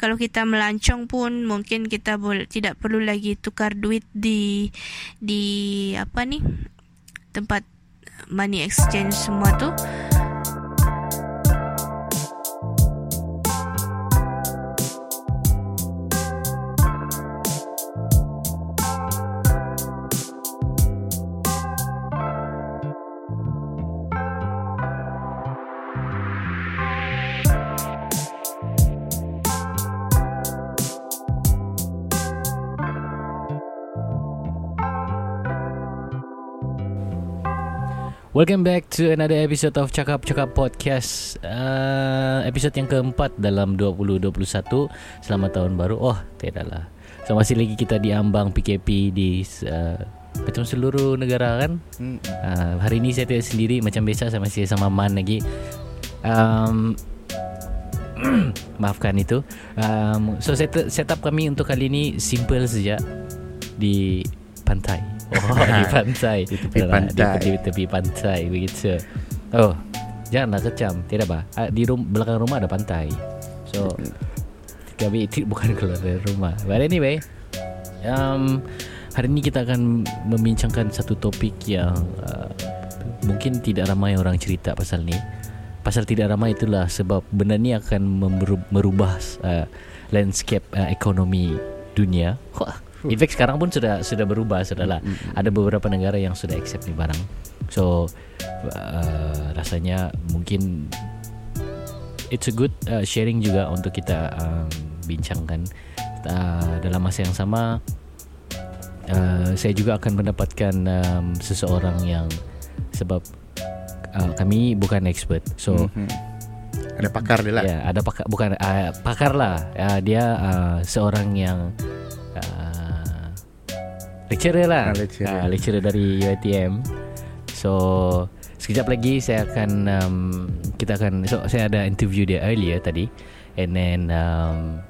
kalau kita melancong pun mungkin kita boleh tidak perlu lagi tukar duit di di apa ni tempat money exchange semua tu Welcome back to another episode of Cakap Cakap Podcast. Uh, episode yang keempat dalam 2021. Selamat tahun baru. Oh, tidaklah. So masih lagi kita di ambang PKP di uh, macam seluruh negara kan. Uh, hari ini saya tidak sendiri macam biasa saya masih sama Man lagi. Um, maafkan itu. Um, so set setup kami untuk kali ini simple saja di pantai. Oh di pantai. Di tepi pantai. di, di tepi pantai Begitu. Oh Janganlah kecam Tidak apa. Ah, Di rum, belakang rumah ada pantai. So Kami ti- bukan keluar dari rumah. But anyway um, Hari ini kita akan Membincangkan satu topik yang uh, Mungkin tidak ramai orang cerita pasal ni. Pasal tidak ramai itulah Sebab benda ni akan merubah uh, Landscape uh, ekonomi dunia. Wah In fact sekarang pun sudah sudah berubah sudahlah. Ada beberapa negara yang sudah accept ni barang. So uh, rasanya mungkin it's a good uh, sharing juga untuk kita um, bincangkan uh, dalam masa yang sama uh, saya juga akan mendapatkan um, seseorang yang sebab uh, kami bukan expert. So Mhm. Ada pakar dia lah. Ya, ada pakar bukan uh, pakar lah. Uh, dia uh, seorang yang lecturer lah. Ah, lecturer. Uh, lecturer dari UiTM. So sekejap lagi saya akan um, kita akan so saya ada interview dia earlier tadi and then um,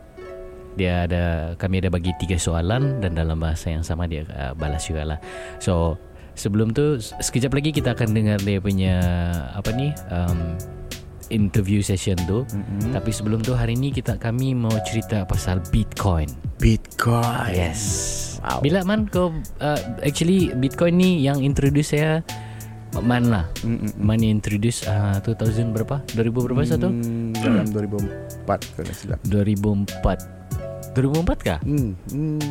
dia ada kami ada bagi tiga soalan dan dalam bahasa yang sama dia uh, balas juga lah. So sebelum tu sekejap lagi kita akan dengar dia punya apa ni um, interview session tu. Mhm. Tapi sebelum tu hari ni kita kami mau cerita pasal Bitcoin. Bitcoin. Yes. Wow. Bila man kau uh, actually Bitcoin ni yang introduce saya Man lah. Mm-mm. Man yang introduce uh, 2000 berapa? 2000 berapa satu? Hmm, dalam 2004 kalau silap. 2004. 2004 kah? Hmm, hmm.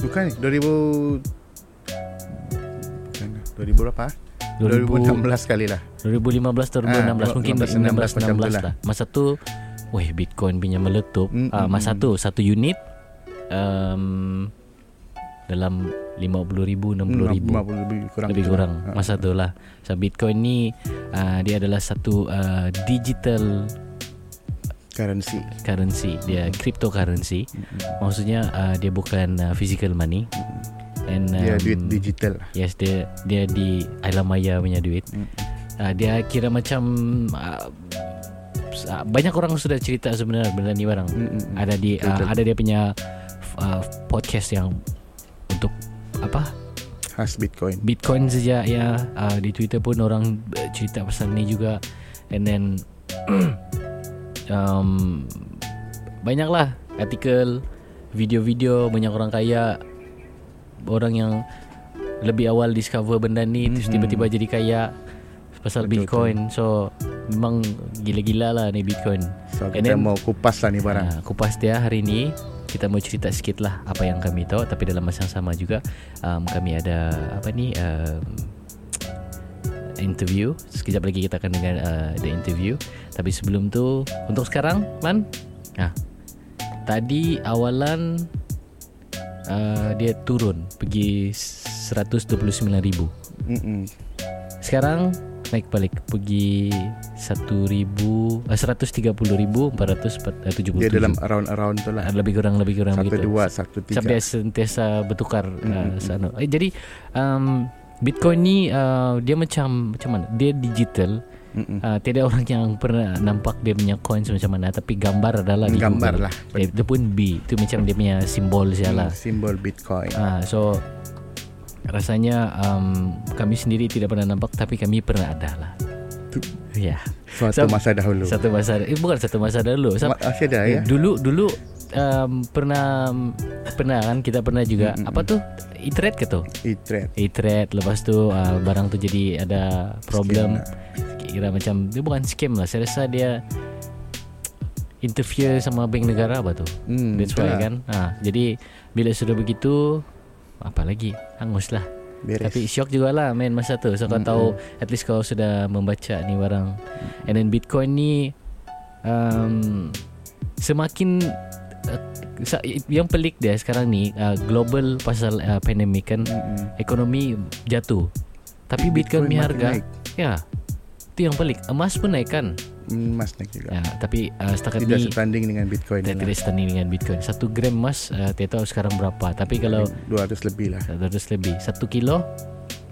Bukan ni 2000 Bukan 2000 berapa? Ah? 2016 kali lah 2015 2016 Ah, mungkin 15, 16 macam tu 16 lah. lah. Masa tu weh Bitcoin punya meletup. Mm, Ah, mm, masa mm. tu satu unit um, dalam 50 ribu 60 ribu 50 lebih kurang lebih tu kurang lah. masa tu lah. So Bitcoin ni uh, dia adalah satu uh, digital Currency currency. Dia cryptocurrency. Mm-mm. Maksudnya uh, dia bukan uh, physical money. And Dia um, duit digital Yes, dia dia di alam maya punya duit. Mm. Uh, dia kira macam uh, banyak orang sudah cerita sebenarnya benda ni barang. Mm-mm. Ada di uh, ada dia punya uh, podcast yang untuk apa? Khas Bitcoin Bitcoin saja ya uh, di Twitter pun orang cerita pasal ni juga and then um, banyaklah artikel video-video banyak orang kaya orang yang lebih awal discover benda ni terus Mhm. tiba-tiba jadi kaya pasal Betul, Bitcoin. so memang gila-gila lah ni Bitcoin. So And kita then- mau kupas lah ni barang. Ah, kupas dia hari ini kita mau cerita sikit lah apa yang kami tahu. Tapi dalam masa yang sama juga um, kami ada apa ni um, interview. Sekejap lagi kita akan dengar uh, the interview. Tapi sebelum tu untuk sekarang man ah tadi awalan uh, dia turun pergi 129,000 Mm-mm. sekarang naik balik pergi 1000 uh, 130,477 Dia dalam around-around tu lah Ah, lebih kurang lebih kurang Satu begitu. dua Satu tiga Sampai sentiasa bertukar uh, sana. Eh, jadi um, Bitcoin ni uh, dia macam macam mana? Dia digital. Mm-mm. Uh, tiada orang yang pernah nampak dia punya coins macam mana tapi gambar adalah di Gambar Google. lah Eh, itu pun B. Itu macam dia punya simbol Hmm, sajalah. Simbol Bitcoin Ah, so rasanya um, kami sendiri tidak pernah nampak tapi kami pernah ada lah. Ya. Suatu Sam- masa dahulu Satu masa eh bukan satu masa. Sam- Ma- Masih ada ya Dulu dulu um, pernah pernah kan kita pernah juga Mm-mm. apa tuh e-trade ke tuh? E-trade. E-trade lepas tu uh, barang tu jadi ada problem Scam kira macam dia bukan scam lah. Saya rasa dia interfere sama bank negara apa tu. Hmm, That's why lah. kan. Ha, jadi bila sudah begitu apa lagi? Hangus lah. Beres. Tapi shock jugalah main masa tu. So kau Mm-mm. tahu at least kau sudah membaca ni barang. And then Bitcoin ni um, semakin uh, yang pelik dia sekarang ni uh, global pasal uh, pandemik kan Mm-mm. ekonomi jatuh. Tapi Bitcoin, Bitcoin punya harga naik. ya. Itu yang pelik. Emas pun naik kan. Hmm, Emas naik juga. Ya, tapi uh, setakat Tidak ni setanding dengan Bitcoin. tidak lah. tidak setanding dengan Bitcoin. Satu gram emas uh, tidak tahu sekarang berapa. Tapi kalau 200 lebih lah. 200 lebih, satu kilo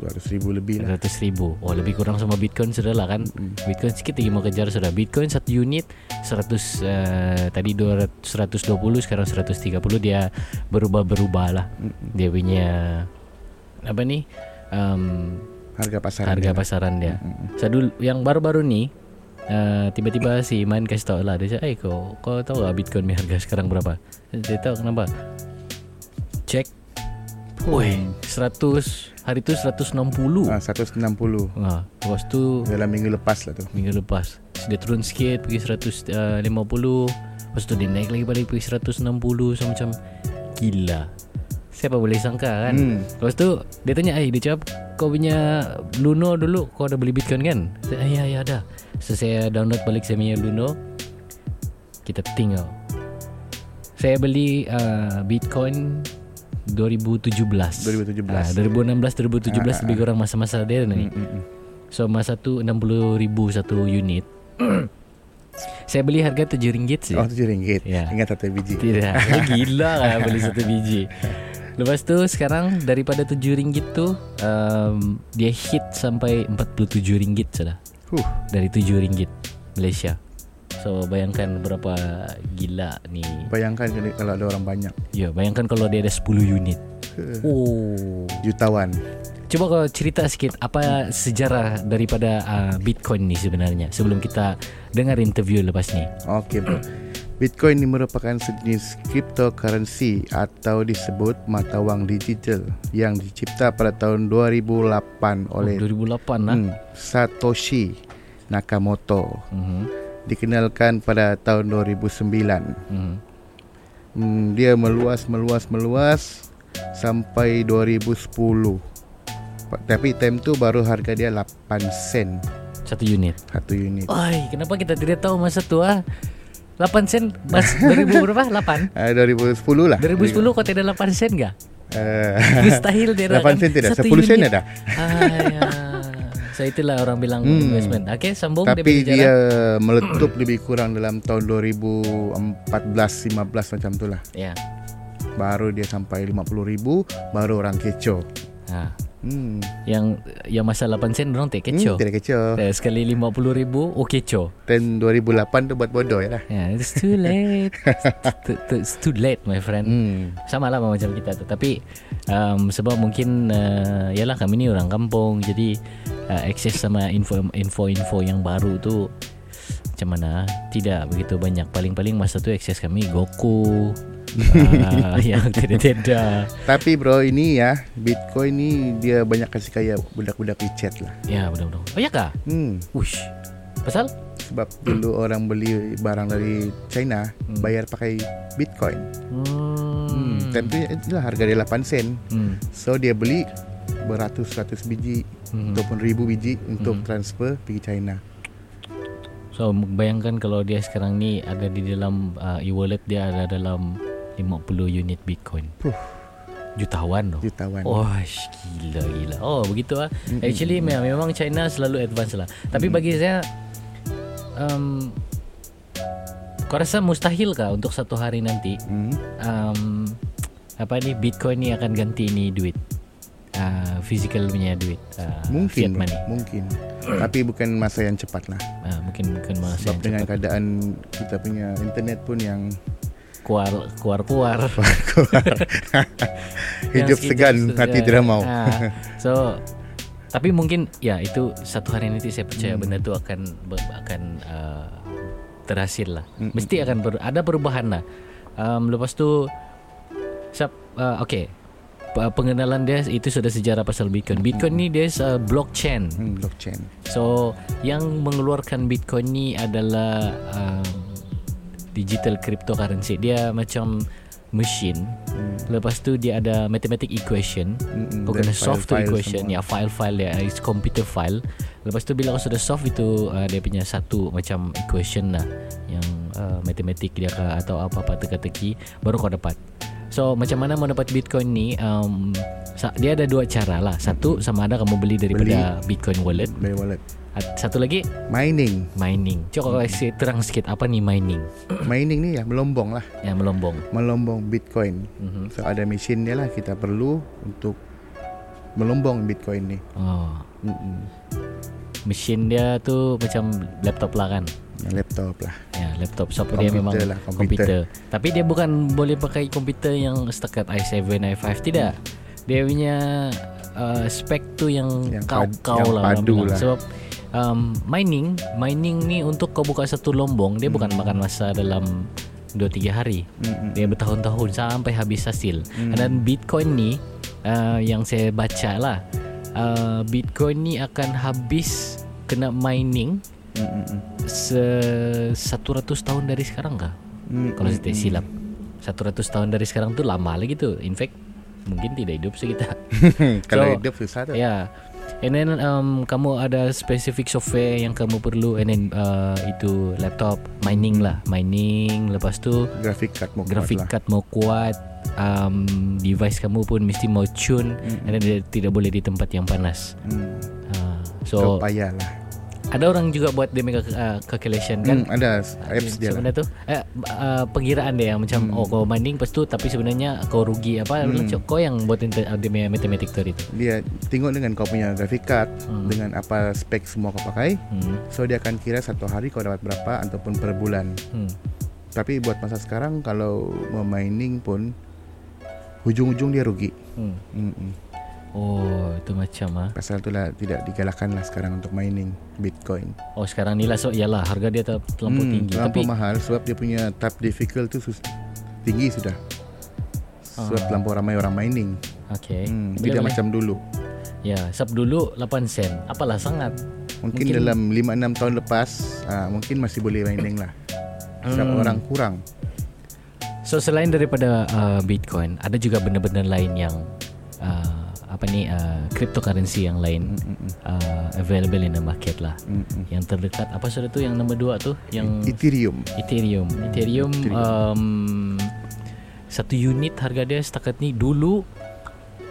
200 ribu lebih lah. 200 ribu. Oh lebih kurang sama Bitcoin sudah lah kan. Mm. Bitcoin sikit lagi mau kejar sudah. Bitcoin satu unit 100 uh, tadi 200, 120 sekarang 130 dia berubah-berubah lah. Mm-mm. Dia punya apa ni? Um, Harga pasaran. harga dia lah. pasaran dia. Mm-mm. So dulu yang baru-baru ni uh, tiba-tiba si Iman kasih tahu lah dia cakap, "Eh kau kau tahu tak Bitcoin punya harga sekarang berapa?" Dia tahu kenapa. Cek. Woi, 100 hari tu 160. Ah, 160 Ha, lepas tu dalam minggu lepas lah tu. minggu lepas. Dia turun sikit pergi 150 lepas tu dia naik lagi balik pergi 160 so macam gila. Siapa boleh sangka kan? Hmm. lepas tu dia tanya eh dia cakap kau punya Luno dulu kau ada beli Bitcoin kan? Saya, ya ya ada. So saya download balik saya punya Luno. Kita tinggal. Saya beli uh, Bitcoin 2017 2017. Ah, 2016 2017 Ah, ah, lebih kurang masa-masa dia ni Mm-mm. So masa tu 60 ribu satu unit Saya beli harga 7 ringgit sih Oh, tujuh ringgit. Ya. Ingat satu biji. Tidak oh, Gila lah beli satu biji Lepas tu sekarang daripada 7 ringgit tu um, Dia hit sampai 47 ringgit sudah Huh. Dari 7 ringgit Malaysia So bayangkan berapa gila ni Bayangkan kalau- ada orang banyak. Ya bayangkan kalau dia ada 10 unit Oh Jutawan. Cuba kau cerita sikit apa sejarah daripada uh, Bitcoin ni sebenarnya sebelum kita dengar interview lepas ni. Okey bro. Bitcoin ini merupakan sejenis cryptocurrency atau disebut mata wang digital yang dicipta pada tahun 2008 oleh Oh, 2008 lah. hmm, Satoshi Nakamoto. Mhm. Dikenalkan pada tahun 2009. Mhm. Hmm, dia meluas meluas meluas sampai 2010. Pa- Tapi time tu baru harga dia 8 sen Satu unit. satu unit. Oi, kenapa kita tidak tahu masa tu ah? 8 sen mas 2000 berapa? 8. Ah 2010 lah. 2010 kau tidak 8 sen enggak? Uh, Mustahil dia 8 sen tidak, 10 sen ada. Ayah. So itulah orang bilang Hmm. investment. Okey, sambung Tapi punya dia meletup lebih kurang dalam tahun 2014 15 macam tu lah. Ya. Baru dia sampai 50 ribu Baru orang kecoh Ha. Hmm, Yang yang masa 8 sen orang tak kecoh. hmm Tidak kecoh Eh, sekali 50 ribu Oh kecoh Time 2008 tu buat bodoh ya lah Yeah, it's too late. T- t- it's too late, my friend. hmm. Sama lah macam kita tu. Tapi um, sebab mungkin uh, yalah kami ni orang kampung, jadi uh, akses sama info info-info yang baru tu macam mana? Tidak begitu banyak. Paling-paling masa tu akses kami Goku. uh, yang tidak-tidak. Tapi bro ini ya Bitcoin ni dia banyak kasih kaya budak-budak WeChat lah Ya, benar-benar. Oh ya kah? hmm. Ush. Pasal? Sebab dulu orang beli barang dari China Hmm. Bayar pakai Bitcoin Hmm. hmm. Tu itulah harga dia 8 sen Hmm. So dia beli beratus-ratus biji Hmm. Ataupun ribu biji Untuk Hmm. transfer pergi China So bayangkan kalau dia sekarang ni ada di dalam uh, e-wallet dia ada dalam 50 unit Bitcoin. Puh. Jutawan tu. Jutawan Oh, gila gila. Oh, begitu ah. Actually memang, memang China selalu advance lah. Tapi Mm. bagi saya um, kau rasa mustahil kah untuk satu hari nanti hmm. um, apa ni Bitcoin ni akan ganti ni duit? Uh, physical punya duit uh, fiat Mungkin bro, money Mungkin Tapi bukan masa yang cepat lah uh, mungkin bukan masa Sebab yang dengan cepat. keadaan Kita punya internet pun yang keluar keluar keluar Hidup segan Hati segan. tidak mau Ah, So Tapi mungkin Ya itu Satu hari nanti saya percaya Hmm. Benda tu akan Akan uh, Terhasil lah Mm, Mesti akan ber, Ada perubahan lah um, lepas tu sub uh, okay P- pengenalan dia itu sudah sejarah pasal Bitcoin. Bitcoin ni dia uh, blockchain. Hmm, blockchain. So yang mengeluarkan Bitcoin ni adalah um, digital cryptocurrency. Dia macam machine. Hmm. Lepas tu dia ada mathematic equation. Kau kena solve tu equation semua. ya file-file dia is computer file. Lepas tu bila kau sudah solve itu uh, dia punya satu macam equation lah yang uh, matematik dia ke atau apa-apa teka-teki baru kau dapat. So macam mana mau dapat Bitcoin ni um, dia ada dua cara lah. Satu sama ada kamu beli daripada Bitcoin wallet. By wallet. At- Satu lagi Mining. mining. Coba kau kasih terang sikit apa ni mining Mining ni ya melombong lah. yang melombong. Melombong Bitcoin. Mhm. So ada mesin dia lah kita perlu untuk melombong Bitcoin ni. Oh, Mm-mm. mesin dia tu macam laptop lah kan. Yang laptop lah. Ya, laptop so dia memang lah, komputer. komputer. Tapi dia bukan boleh pakai komputer yang setakat i7, i5 tidak. Dia punya uh, spek tu yang, Yang kau pad- kau yang lah orang padu lah. Sebab um, mining, mining ni untuk kau buka satu lombong, dia bukan makan masa dalam 2-3 hari. Mm-mm. Dia bertahun-tahun sampai habis hasil. Dan Bitcoin ni uh, yang saya baca lah, uh, Bitcoin ni akan habis kena mining Mm-mm. se 100 tahun dari sekarang kah? Mm, Kalau saya silap. 100 tahun dari sekarang tu lama lagi tu. In fact, mungkin tidak hidup sekitar. Kalau So, hidup susah tu. Ya. And then um, kamu ada specific software yang kamu perlu and then uh, itu laptop mining lah, mining lepas tu Graphic card mau graphic kuat lah. card mau kuat um, device kamu pun mesti mau tune Mm. and then dia tidak boleh di tempat yang panas. Hmm. Uh, So, so payah lah. Ada orang juga buat punya uh, calculation kan Hmm, ada apps dia sebenarnya tu eh, uh, pengiraan dia yang macam Hmm. oh kau mining lepas tu tapi sebenarnya kau rugi apa Hmm. hmm. kau yang buat dia punya matematik tu itu Dia tengok dengan kau punya graphic card Hmm. dengan apa spek semua kau pakai. hmm. So dia akan kira satu hari kau dapat berapa ataupun per bulan. Hmm. Tapi buat masa sekarang kalau mau mining pun hujung-hujung dia rugi. Hmm. Mm-mm. Oh itu macam ah Pasal itulah tidak digalakkan lah sekarang untuk mining Bitcoin. oh sekarang ni lah so iyalah harga dia ter- terlampau Hmm, tinggi terlampau tapi mahal sebab dia punya tab difficult tu sus- tinggi sudah. Sebab Ah. terlampau ramai orang mining. okay Hmm, Boleh, tidak boleh. macam dulu. ya sub dulu 8 sen apalah sangat Mungkin, Mungkin- dalam 5-6 tahun lepas ah, mungkin masih boleh mining lah. Sebab Hmm. orang kurang. So selain daripada uh, Bitcoin, ada juga benda-benda lain yang uh, apa ni uh, cryptocurrency yang lain Mm-mm. uh, available in the market lah. Mm-mm. Yang terdekat apa sudah tu yang nombor dua tu yang Ethereum. Ethereum. Ethereum Ethereum. um, satu unit harga dia setakat ni dulu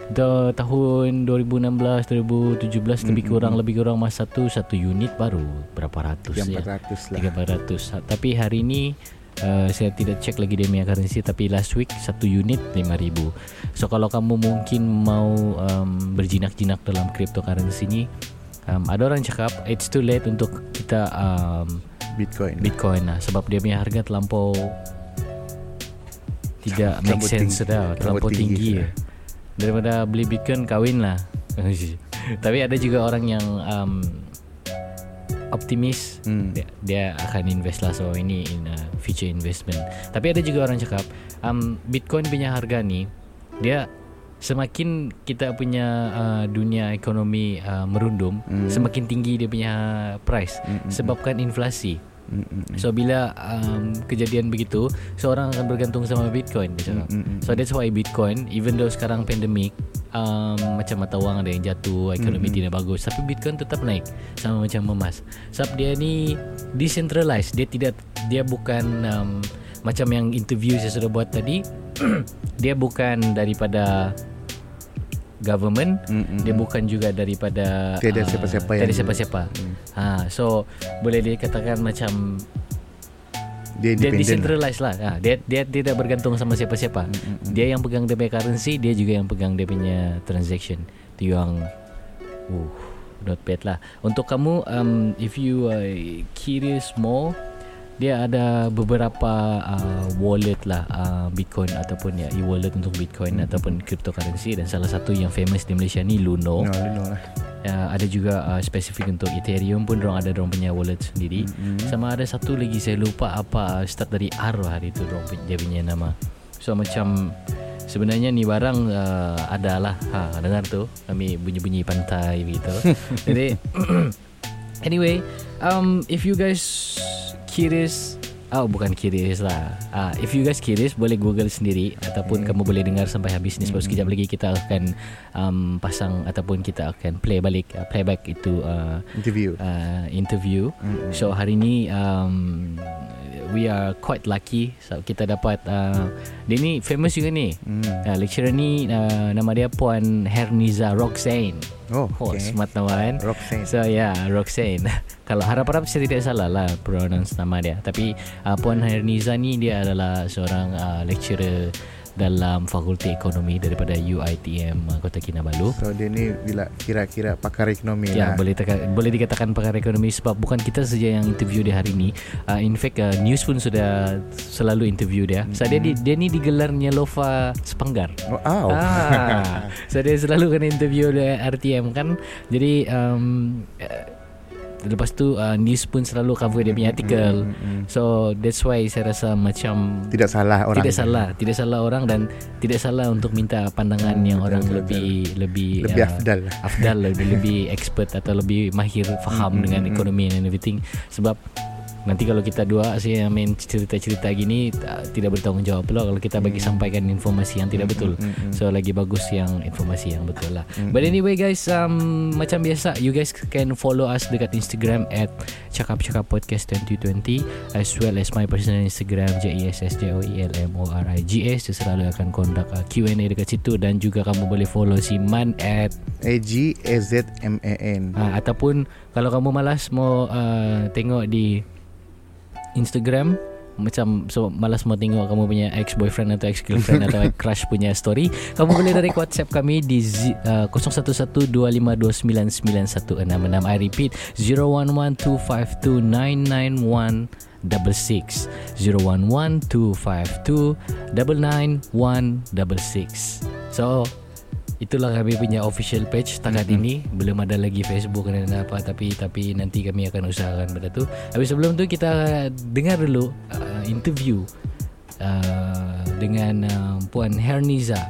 the tahun 2016 2017 lebih Mm, kurang mm, lebih kurang masa tu satu unit baru berapa ratus Yang ya. 400 lah. 300 Ha- Tapi hari ni uh, Saya tidak cek lagi punya currency Tapi last week Satu unit 5000 So kalau kamu mungkin mau um, Berjinak-jinak dalam cryptocurrency ni um, Ada orang cakap It's too late untuk kita um, Bitcoin. Bitcoin. Lah Sebab dia punya harga terlampau Tidak make sense sudah Terlampau Terlampau tinggi tinggi, sudah. Daripada beli Bitcoin Kahwin lah. Tapi ada juga orang yang um, Optimis. Hmm. dia, dia akan invest lah. So ini in a future investment. Tapi ada juga orang cakap um, Bitcoin punya harga ni dia semakin kita punya uh, dunia ekonomi uh, merundum Hmm. semakin tinggi dia punya price. Hmm, hmm, sebabkan inflasi Mm-mm. so bila um, kejadian begitu seorang akan bergantung sama Bitcoin dia cakap Mm-mm. So that's why Bitcoin Even though sekarang pandemic um, Macam mata wang ada yang jatuh Ekonomi tidak bagus Tapi Bitcoin tetap naik Sama macam emas Sebab dia ni Decentralized Dia tidak Dia bukan um, Macam yang interview saya sudah buat tadi Dia bukan daripada Government Mm-mm. Dia bukan juga daripada Tiada ah, siapa-siapa Tiada siapa-siapa Mm. ha, So Boleh dikatakan macam Dia dia lah. decentralized lah. Ha, dia dia tidak bergantung sama siapa-siapa. Mm, mm, mm. Dia yang pegang dia punya currency, dia juga yang pegang dia punya transaction. Itu yang uh not bad lah. Untuk kamu um, if you are curious more dia ada beberapa uh, wallet lah uh, Bitcoin ataupun ya e-wallet untuk Bitcoin Mm, ataupun cryptocurrency dan salah satu yang famous di Malaysia ni Luno. No, you know lah. uh, ada juga uh, spesifik untuk Ethereum pun orang ada orang punya wallet sendiri. Mm-hmm. Sama ada satu lagi saya lupa apa start dari R hari itu orang dia punya nama. So macam sebenarnya ni barang uh, adalah ha dengar tu kami bunyi-bunyi pantai begitu. Jadi anyway, um if you guys curious Oh bukan curious lah uh, If you guys curious Boleh google sendiri Ataupun hmm. kamu boleh dengar Sampai habis ni Sebab hmm. sekejap lagi Kita akan um, Pasang Ataupun kita akan Play balik uh, Playback itu uh, Interview uh, Interview hmm. So hari ni um, We are quite lucky so Kita dapat uh, Dia ni famous juga ni hmm. uh, Lecturer ni uh, Nama dia Puan Herniza Roxane Oh, okay. smart nama kan Roxane. So yeah Roxane. Kalau harap-harap saya tidak salah lah Pronounce nama dia. Tapi uh, Puan Herniza ni Dia adalah seorang uh, lecturer dalam Fakulti Ekonomi daripada UITM uh, Kota Kinabalu. So dia ni bila kira-kira pakar ekonomi ya, lah. boleh teka, boleh dikatakan pakar ekonomi sebab bukan kita saja yang interview dia hari ini. Uh, in fact uh, news pun sudah selalu interview dia. So dia dia, dia ni digelarnya Lova Sepanggar. Oh, oh. Ah. so dia selalu kena interview oleh RTM kan. Jadi um, Lepas tu uh, News pun selalu cover Dia punya artikel mm, mm, mm. So that's why Saya rasa macam Tidak salah orang. Tidak salah Tidak salah orang Dan tidak salah untuk minta Pandangan mm, yang betul, orang betul, lebih betul. Lebih Lebih uh, afdal Afdal lebih, lebih expert Atau lebih mahir Faham mm, dengan mm, ekonomi And everything. Sebab Nanti kalau kita dua saya main cerita-cerita gini tidak bertanggungjawab pula kalau kita bagi hmm. sampaikan informasi yang tidak betul. Hmm, hmm, hmm. So lagi bagus yang informasi yang betul lah. Hmm. But anyway guys, um, macam biasa you guys can follow us dekat Instagram at Cakap Cakap Podcast 2020 as well as my personal Instagram J E S S J O E L M O R I G S. Saya selalu akan conduct uh, Q&A dekat situ dan juga kamu boleh follow si Man at A G Z M A N. Ha, ataupun kalau kamu malas mau uh, tengok di Instagram. Macam so malas mau tengok kamu punya ex boyfriend atau ex girlfriend atau crush punya story. Kamu boleh dari WhatsApp kami di uh, 0112529916 I repeat 0112529916 0112529916 so Itulah kami punya official page setakat mm-hmm. ini belum ada lagi Facebook dan apa tapi tapi nanti kami akan usahakan pada tu. Tapi sebelum tu kita dengar dulu uh, interview uh, dengan uh, puan Herniza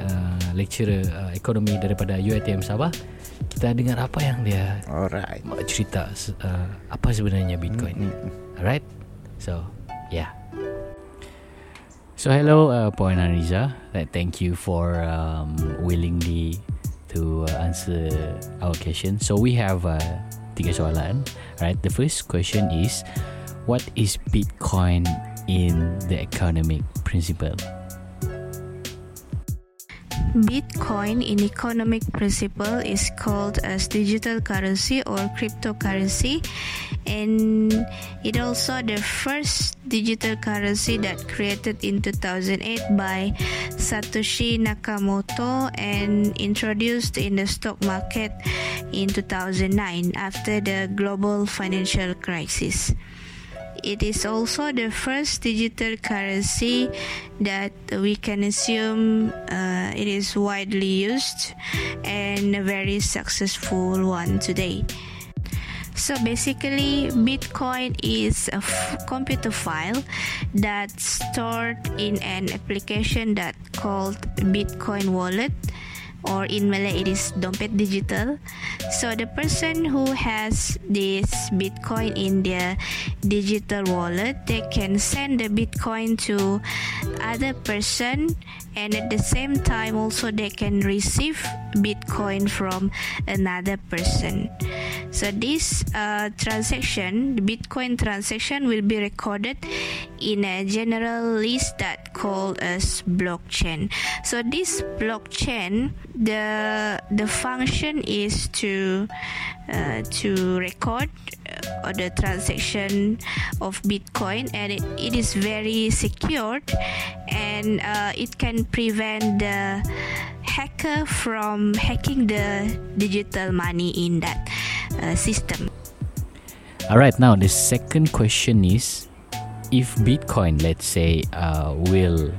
uh, lecturer uh, ekonomi daripada UiTM Sabah. Kita dengar apa yang dia Alright. cerita uh, apa sebenarnya Bitcoin. Mm-hmm. Alright. So, yeah. So hello, uh, Puan Ariza. Uh, thank you for um, willingly to uh, answer our question. So we have uh, tiga soalan. Right. The first question is, what is Bitcoin in the economic principle? Bitcoin in economic principle is called as digital currency or cryptocurrency and it also the first digital currency that created in 2008 by Satoshi Nakamoto and introduced in the stock market in 2009 after the global financial crisis. It is also the first digital currency that we can assume uh, it is widely used and a very successful one today. So basically, Bitcoin is a f- computer file that's stored in an application that called Bitcoin Wallet or in Malay it is dompet digital. So the person who has this Bitcoin in their digital wallet, they can send the Bitcoin to other person and at the same time also they can receive Bitcoin from another person. So this uh, transaction, the Bitcoin transaction will be recorded in a general list that called as blockchain. So this blockchain the the function is to uh, to record uh, the transaction of Bitcoin, and it, it is very secured, and uh, it can prevent the hacker from hacking the digital money in that uh, system. All right, now the second question is if Bitcoin, let's say, uh, will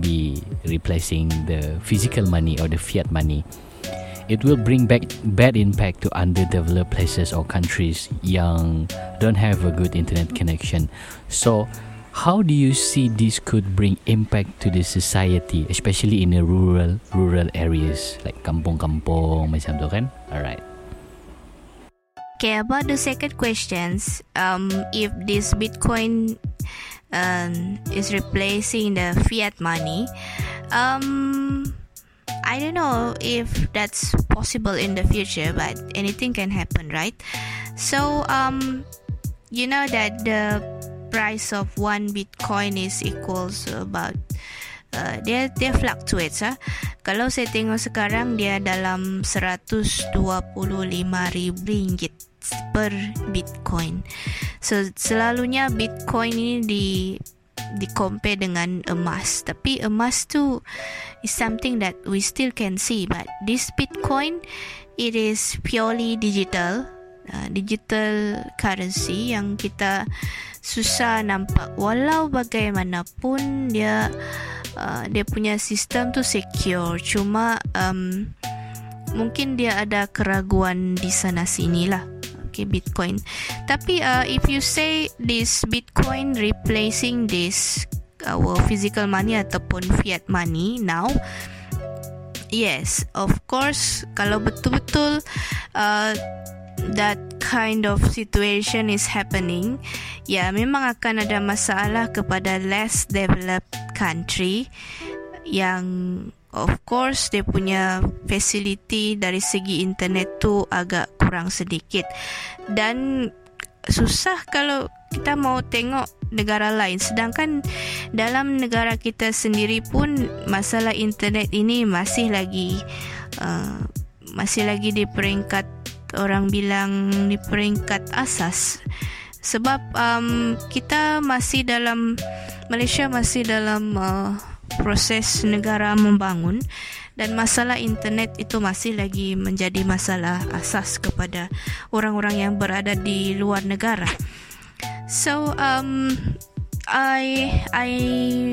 be replacing the physical money or the fiat money it will bring back bad impact to underdeveloped places or countries yang don't have a good internet connection. So, how do you see this could bring impact to the society, especially in the rural rural areas like kampung-kampung macam tu kan? Alright. Okay, about the second questions, um, if this Bitcoin um, is replacing the fiat money, um, I don't know if that's possible in the future, but anything can happen, right? So, um, you know that the price of one Bitcoin is equals about uh, dia dia fluctuates ah. Kalau saya tengok sekarang dia dalam 125,000 ringgit per Bitcoin. So selalunya Bitcoin ini di di compare dengan emas. Tapi emas tu is something that we still can see, but this Bitcoin it is purely digital, uh, digital currency yang kita susah nampak. Walau bagaimanapun dia uh, dia punya sistem tu secure, cuma um, mungkin dia ada keraguan di sana sini lah okay bitcoin. Tapi uh, if you say this bitcoin replacing this our physical money ataupun fiat money now yes of course kalau betul-betul uh, that kind of situation is happening ya memang akan ada masalah kepada less developed country yang of course dia punya facility dari segi internet tu agak kurang sedikit. Dan susah kalau kita mau tengok negara lain. Sedangkan dalam negara kita sendiri pun masalah internet ini masih lagi uh, masih lagi di peringkat orang bilang di peringkat asas. Sebab um, kita masih dalam Malaysia masih dalam uh, proses negara membangun dan masalah internet itu masih lagi menjadi masalah asas kepada orang-orang yang berada di luar negara. So um I I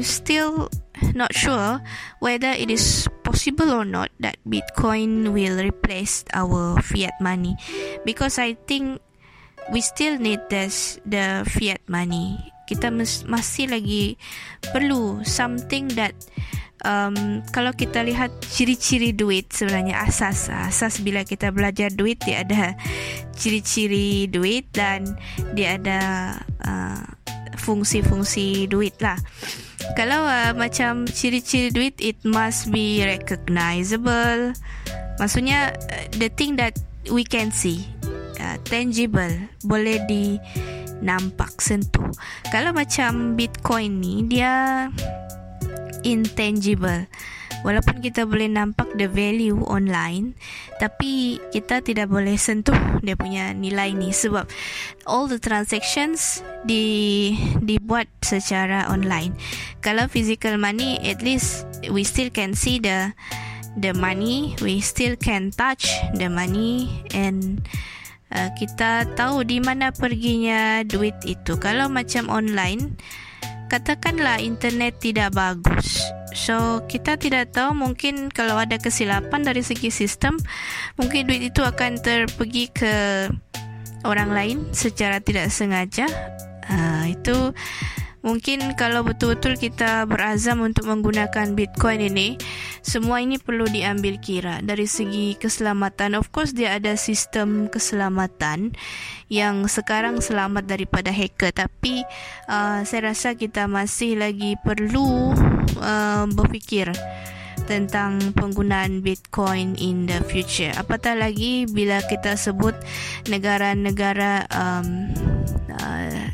still not sure whether it is possible or not that Bitcoin will replace our fiat money because I think we still need this the fiat money kita mes- masih lagi perlu something that um, kalau kita lihat ciri-ciri duit sebenarnya asas asas bila kita belajar duit dia ada ciri-ciri duit dan dia ada uh, fungsi-fungsi duit lah. Kalau uh, macam ciri-ciri duit it must be recognizable. Maksudnya uh, the thing that we can see uh, tangible boleh di nampak sentuh. Kalau macam Bitcoin ni dia intangible. Walaupun kita boleh nampak the value online, tapi kita tidak boleh sentuh dia punya nilai ni sebab all the transactions di dibuat secara online. Kalau physical money, at least we still can see the the money, we still can touch the money and uh, kita tahu di mana perginya duit itu. Kalau macam online, katakanlah internet tidak bagus. So, kita tidak tahu mungkin kalau ada kesilapan dari segi sistem, mungkin duit itu akan terpergi ke orang lain secara tidak sengaja. Uh, itu Mungkin kalau betul-betul kita berazam untuk menggunakan Bitcoin ini, semua ini perlu diambil kira dari segi keselamatan. Of course dia ada sistem keselamatan yang sekarang selamat daripada hacker, tapi uh, saya rasa kita masih lagi perlu uh, berfikir tentang penggunaan Bitcoin in the future. Apatah lagi bila kita sebut negara-negara um, uh,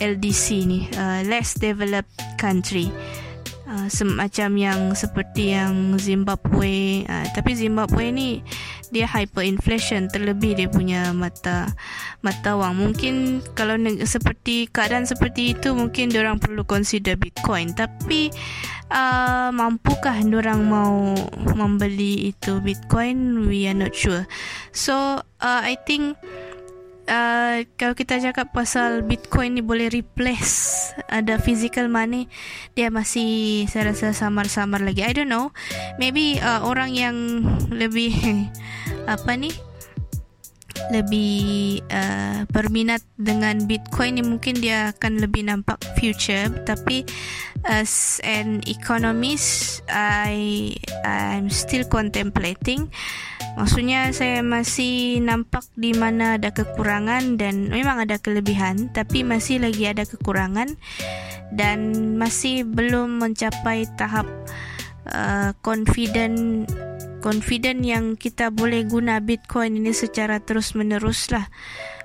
LDC ni uh, less developed country. Uh, semacam yang seperti yang Zimbabwe uh, tapi Zimbabwe ni dia hyperinflation terlebih dia punya mata mata wang. Mungkin kalau seperti keadaan seperti itu mungkin orang perlu consider bitcoin. Tapi uh, mampukah orang mau membeli itu bitcoin? We are not sure. So uh, i think uh, kalau kita cakap pasal Bitcoin ni boleh replace ada physical money, dia masih saya rasa samar-samar lagi. I don't know. Maybe uh, orang yang lebih apa ni? Lebih uh, berminat dengan Bitcoin ni mungkin dia akan lebih nampak future. Tapi as an economist I I'm still contemplating. Maksudnya saya masih nampak di mana ada kekurangan dan memang ada kelebihan tapi masih lagi ada kekurangan dan masih belum mencapai tahap uh, confident confident yang kita boleh guna Bitcoin ini secara terus menerus lah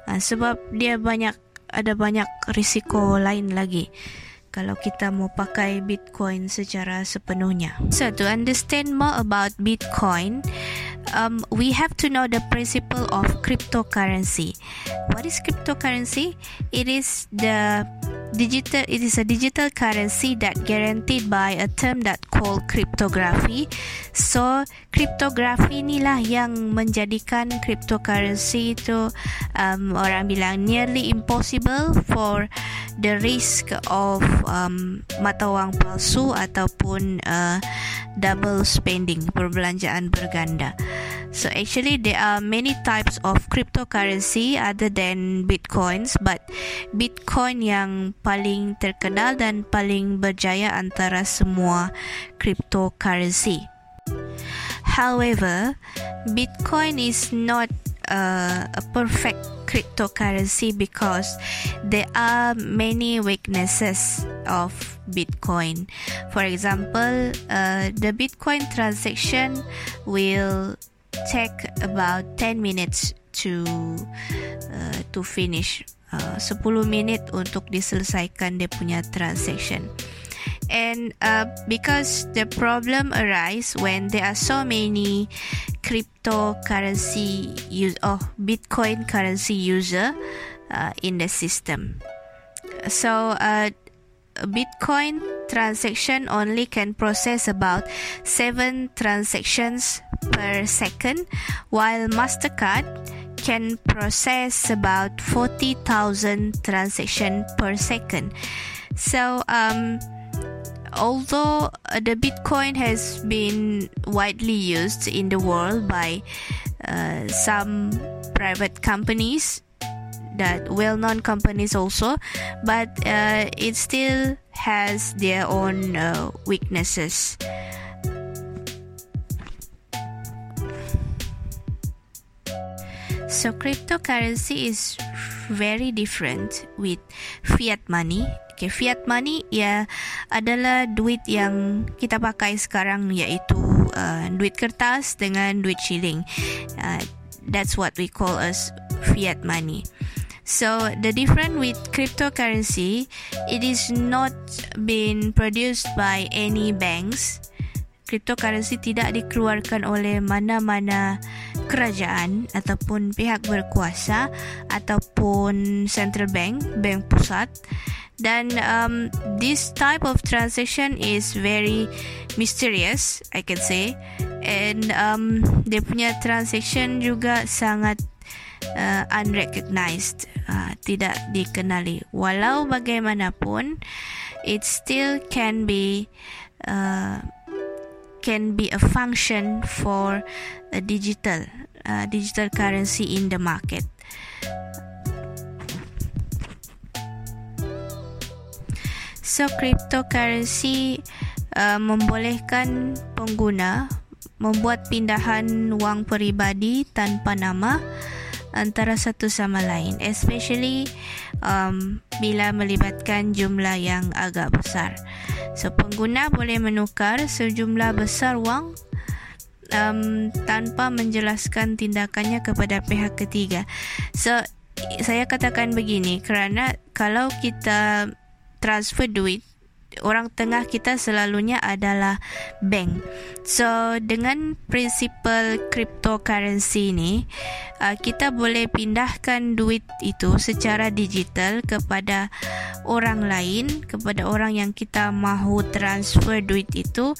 uh, sebab dia banyak ada banyak risiko lain lagi kalau kita mau pakai Bitcoin secara sepenuhnya. So to understand more about Bitcoin, um, we have to know the principle of cryptocurrency. What is cryptocurrency? It is the digital it is a digital currency that guaranteed by a term that called cryptography. So cryptography inilah yang menjadikan cryptocurrency itu um, orang bilang nearly impossible for the risk of um, mata wang palsu ataupun uh, double spending perbelanjaan berganda. So actually there are many types of cryptocurrency other than bitcoins but bitcoin yang paling terkenal dan paling berjaya antara semua cryptocurrency. However, bitcoin is not uh, a perfect cryptocurrency because there are many weaknesses of bitcoin. For example, uh, the bitcoin transaction will take about 10 minutes to uh, to finish uh, 10 minit untuk diselesaikan dia punya transaction. And uh, because the problem arise when there are so many cryptocurrency use oh bitcoin currency user uh, in the system. So uh, bitcoin transaction only can process about 7 transactions per second, while MasterCard can process about 40,000 transactions per second. So, um, although the Bitcoin has been widely used in the world by uh, some private companies, that well-known companies also, but uh, it still has their own uh, weaknesses. So cryptocurrency is very different with fiat money. Okay, fiat money ya adalah duit yang kita pakai sekarang iaitu uh, duit kertas dengan duit shilling. Uh, that's what we call as fiat money. So the difference with cryptocurrency, it is not being produced by any banks. Cryptocurrency tidak dikeluarkan oleh mana-mana kerajaan ataupun pihak berkuasa ataupun central bank, bank pusat. Dan um, this type of transaction is very mysterious, I can say. And um, dia punya transaction juga sangat uh, unrecognized, uh, tidak dikenali. Walau bagaimanapun, it still can be uh, can be a function for a digital uh, digital currency in the market. So cryptocurrency uh, membolehkan pengguna membuat pindahan wang peribadi tanpa nama antara satu sama lain especially um, bila melibatkan jumlah yang agak besar. So pengguna boleh menukar sejumlah besar wang um, tanpa menjelaskan tindakannya kepada pihak ketiga. So saya katakan begini kerana kalau kita transfer duit orang tengah kita selalunya adalah bank. So dengan prinsipal cryptocurrency ni uh, kita boleh pindahkan duit itu secara digital kepada orang lain, kepada orang yang kita mahu transfer duit itu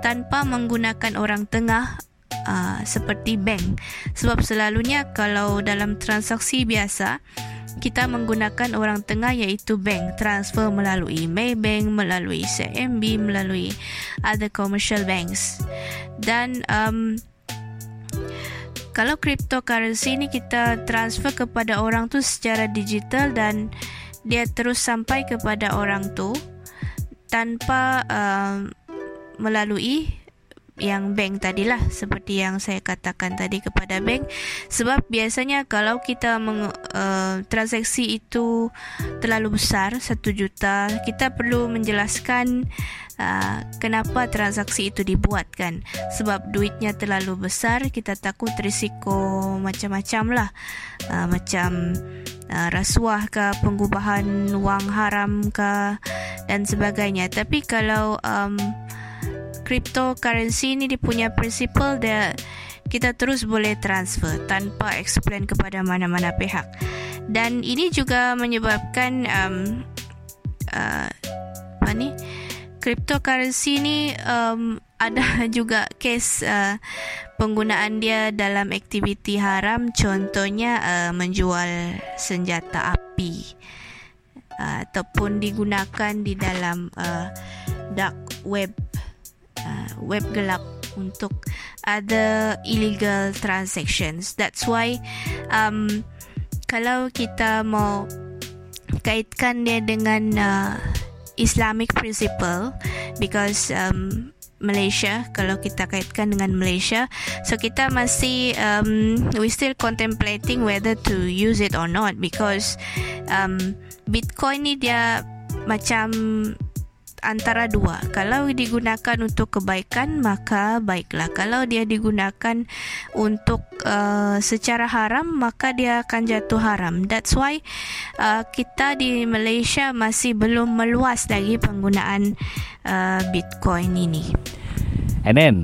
tanpa menggunakan orang tengah uh, seperti bank sebab selalunya kalau dalam transaksi biasa kita menggunakan orang tengah iaitu bank transfer melalui Maybank melalui CMB melalui other commercial banks. Dan um, kalau cryptocurrency ni kita transfer kepada orang tu secara digital dan dia terus sampai kepada orang tu tanpa uh, melalui yang bank tadilah seperti yang saya katakan tadi kepada bank. Sebab biasanya kalau kita meng, uh, transaksi itu terlalu besar satu juta kita perlu menjelaskan uh, kenapa transaksi itu dibuatkan. Sebab duitnya terlalu besar kita takut risiko macam-macam lah. Uh, macam uh, rasuah ke pengubahan wang haram ke dan sebagainya. Tapi kalau um, cryptocurrency ni dia punya principle dia kita terus boleh transfer tanpa explain kepada mana-mana pihak. Dan ini juga menyebabkan um, uh, apa ni cryptocurrency ni um, ada juga case uh, penggunaan dia dalam aktiviti haram. Contohnya uh, menjual senjata api uh, ataupun digunakan di dalam uh, dark web uh, web gelap untuk other illegal transactions. That's why um, kalau kita mau kaitkan dia dengan uh, Islamic principle, because um, Malaysia kalau kita kaitkan dengan Malaysia so kita masih um, we still contemplating whether to use it or not because um, Bitcoin ni dia macam antara dua. Kalau digunakan untuk kebaikan maka baiklah. Kalau dia digunakan untuk uh, secara haram maka dia akan jatuh haram. That's why uh, kita di Malaysia masih belum meluas lagi penggunaan uh, Bitcoin ini. And then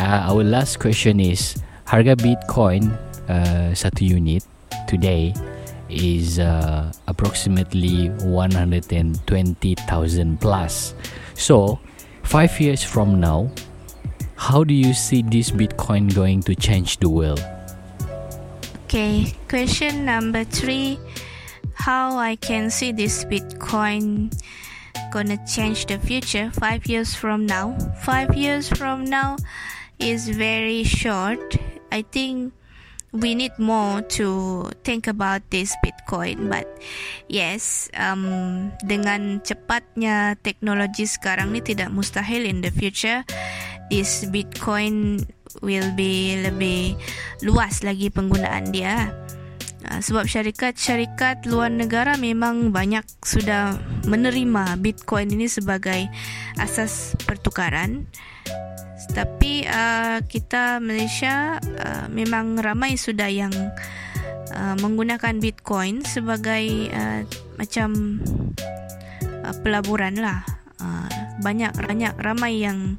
uh, our last question is harga Bitcoin uh, satu unit today is uh, approximately 120,000 plus. So, five years from now, how do you see this Bitcoin going to change the world? Okay, question number three How I can see this Bitcoin gonna change the future five years from now? Five years from now is very short. I think we need more to think about this Bitcoin. But yes, um, dengan cepatnya teknologi sekarang ni tidak mustahil in the future this Bitcoin will be lebih luas lagi penggunaan dia. Uh, sebab syarikat-syarikat luar negara memang banyak sudah menerima Bitcoin ini sebagai asas pertukaran. Tapi uh, kita Malaysia uh, memang ramai sudah yang uh, menggunakan Bitcoin sebagai uh, macam uh, pelaburan lah. Uh, banyak banyak ramai yang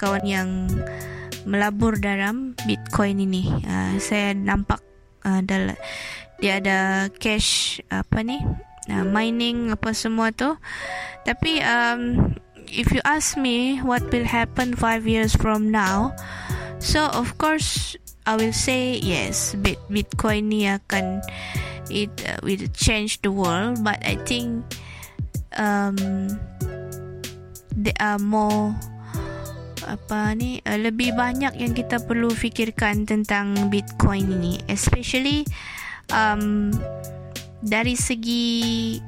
kawan yang melabur dalam Bitcoin ini. Uh, saya nampak uh, dalam dia ada cash apa ni uh, mining apa semua tu tapi um, if you ask me what will happen five years from now, so of course I will say yes. Bit Bitcoin ni akan it uh, will change the world, but I think um, there are more apa ni uh, lebih banyak yang kita perlu fikirkan tentang Bitcoin ini, especially um, dari segi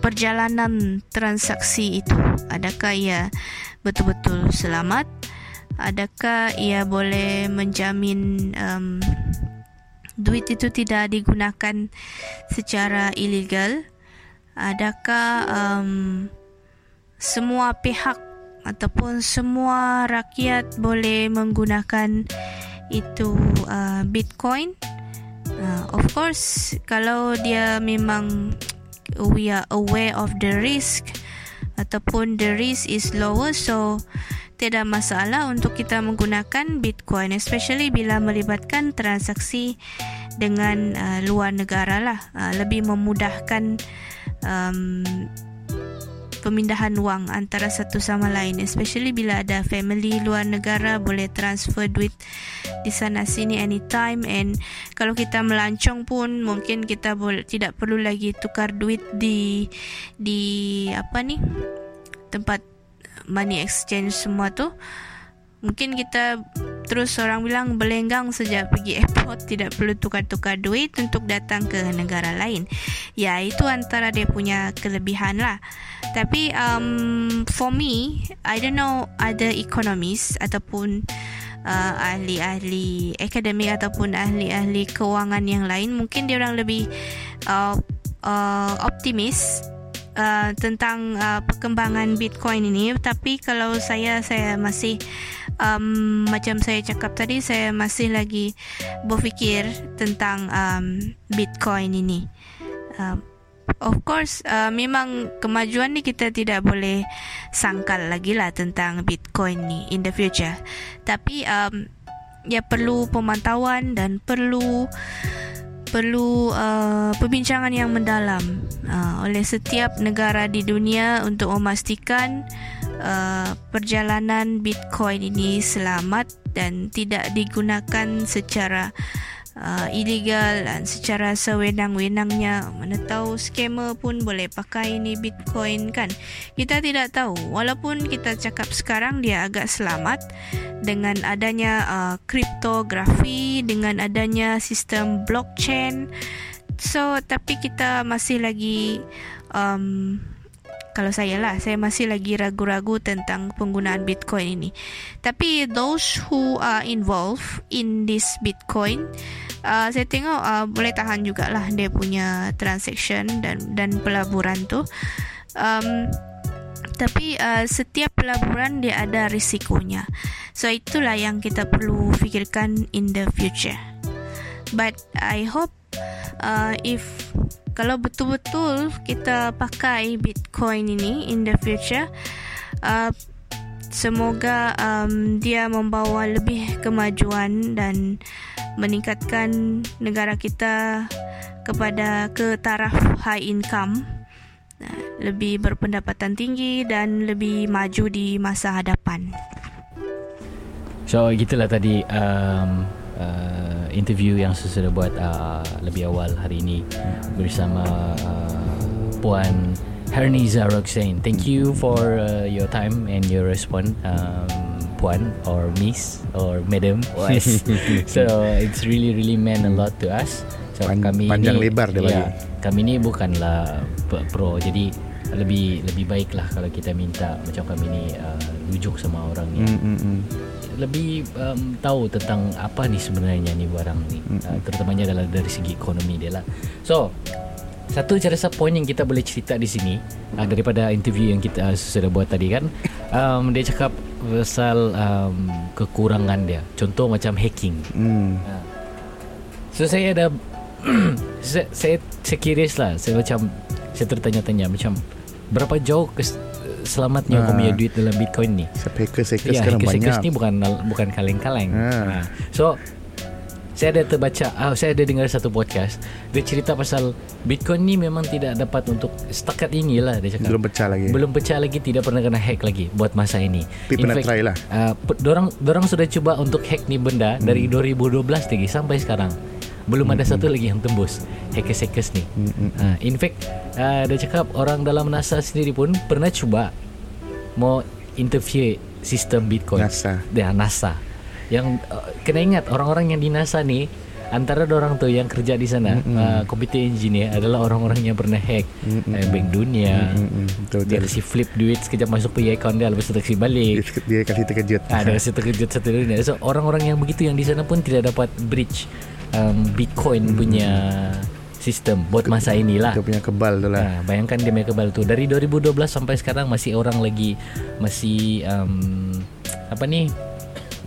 perjalanan transaksi itu. Adakah ia betul-betul selamat? Adakah ia boleh menjamin um, duit itu tidak digunakan secara ilegal adakah um, semua pihak ataupun semua rakyat boleh menggunakan itu uh, bitcoin. Uh, of course kalau dia memang we are aware of the risk ataupun the risk is lower so tidak masalah untuk kita menggunakan bitcoin especially bila melibatkan transaksi dengan uh, luar negara lah. Uh, lebih memudahkan um, pemindahan wang antara satu sama lain especially bila ada family luar negara boleh transfer duit di sana sini anytime. And kalau kita melancong pun mungkin kita boleh tidak perlu lagi tukar duit di di apa ni tempat money exchange semua tu Mungkin kita terus orang bilang belenggang sejak pergi airport tidak perlu tukar-tukar duit untuk datang ke negara lain. Ya, itu antara dia punya kelebihan lah. Tapi um, for me, I don't know ada economist ataupun uh, ahli-ahli akademik ataupun ahli-ahli kewangan yang lain mungkin dia orang lebih uh, uh, optimis uh, tentang uh, perkembangan Bitcoin ini tapi kalau saya saya masih um, macam saya cakap tadi saya masih lagi berfikir tentang um, Bitcoin ini uh, Of course, uh, memang kemajuan ni kita tidak boleh sangkal lagi lah tentang Bitcoin ni in the future. Tapi um, ya perlu pemantauan dan perlu perlu uh, perbincangan yang mendalam uh, oleh setiap negara di dunia untuk memastikan uh, perjalanan Bitcoin ini selamat dan tidak digunakan secara uh, ilegal dan secara sewenang-wenangnya mana tahu scammer pun boleh pakai ini bitcoin kan? Kita tidak tahu. Walaupun kita cakap sekarang dia agak selamat dengan adanya uh, kriptografi dengan adanya sistem blockchain. So tapi kita masih lagi um, kalau saya lah saya masih lagi ragu-ragu tentang penggunaan bitcoin ini. Tapi those who are involved in this bitcoin uh, saya tengok uh, boleh tahan jugalah dia punya transaction dan dan pelaburan tu. Um, tapi uh, setiap pelaburan dia ada risikonya. So itulah yang kita perlu fikirkan in the future. But i hope uh, if kalau betul-betul kita pakai Bitcoin ini in the future, uh, semoga um, dia membawa lebih kemajuan dan meningkatkan negara kita kepada ke taraf high income, lebih berpendapatan tinggi dan lebih maju di masa hadapan. So gitulah tadi um, uh, interview yang saya sudah buat uh, lebih awal hari ini bersama uh, Puan Herniza Roxane. Thank you for uh, your time and your response. Um, Puan or Miss or Madam was. so it's really really meant a lot to us. So Pan- kami panjang ni, lebar dia ya, bagi. Kami ni bukanlah pro jadi lebih lebih baiklah kalau kita minta macam kami ni uh, rujuk sama orang yang Mm, mm, mm. lebih um, tahu tentang apa ni sebenarnya ni barang ni mm-hmm. uh, terutamanya adalah dari segi ekonomi dia lah so satu saya rasa poin yang kita boleh cerita di sini uh, daripada interview yang kita uh, sudah buat tadi kan um, dia cakap pasal um, kekurangan dia contoh macam hacking Mm. uh. so saya ada saya, saya saya curious lah saya macam saya tertanya-tanya macam berapa jauh kes, selamatnya Ah. uh. punya duit dalam bitcoin ni Sebab hackers-hackers Ya, sekarang hackers-hackers banyak. ni bukan bukan kaleng-kaleng. Ha. Ha. So saya ada terbaca, ah, saya ada dengar satu podcast. Dia cerita pasal Bitcoin ni memang tidak dapat untuk setakat inilah dia cakap. Belum pecah lagi. Belum pecah lagi, tidak pernah kena hack lagi buat masa ini. Tapi pernah try lah. Uh, dorang dorang sudah cuba untuk hack ni benda Hmm. dari 2012 lagi sampai sekarang. Belum ada satu lagi yang tembus hackers-hackers ni. Hmm, Uh, in fact, uh, dia cakap orang dalam NASA sendiri pun pernah cuba mau interfere sistem Bitcoin. NASA. Dia NASA. Yang uh, kena ingat orang-orang yang di NASA ni antara orang tu yang kerja di sana Mm-mm. uh, computer engineer adalah orang-orang yang pernah hack Mm-mm. uh, bank dunia. Mm, mm, betul Dia betul. kasi flip duit sekejap masuk pergi account dia lepas tu Dia, balik. dia kasih terkejut. Ah, dia kasi terkejut satu dunia. So orang-orang yang begitu yang di sana pun tidak dapat breach um, Bitcoin punya sistem buat masa inilah. Dia punya kebal tu lah. Nah, bayangkan dia punya kebal tu dari 2012 sampai sekarang masih orang lagi masih um, apa ni?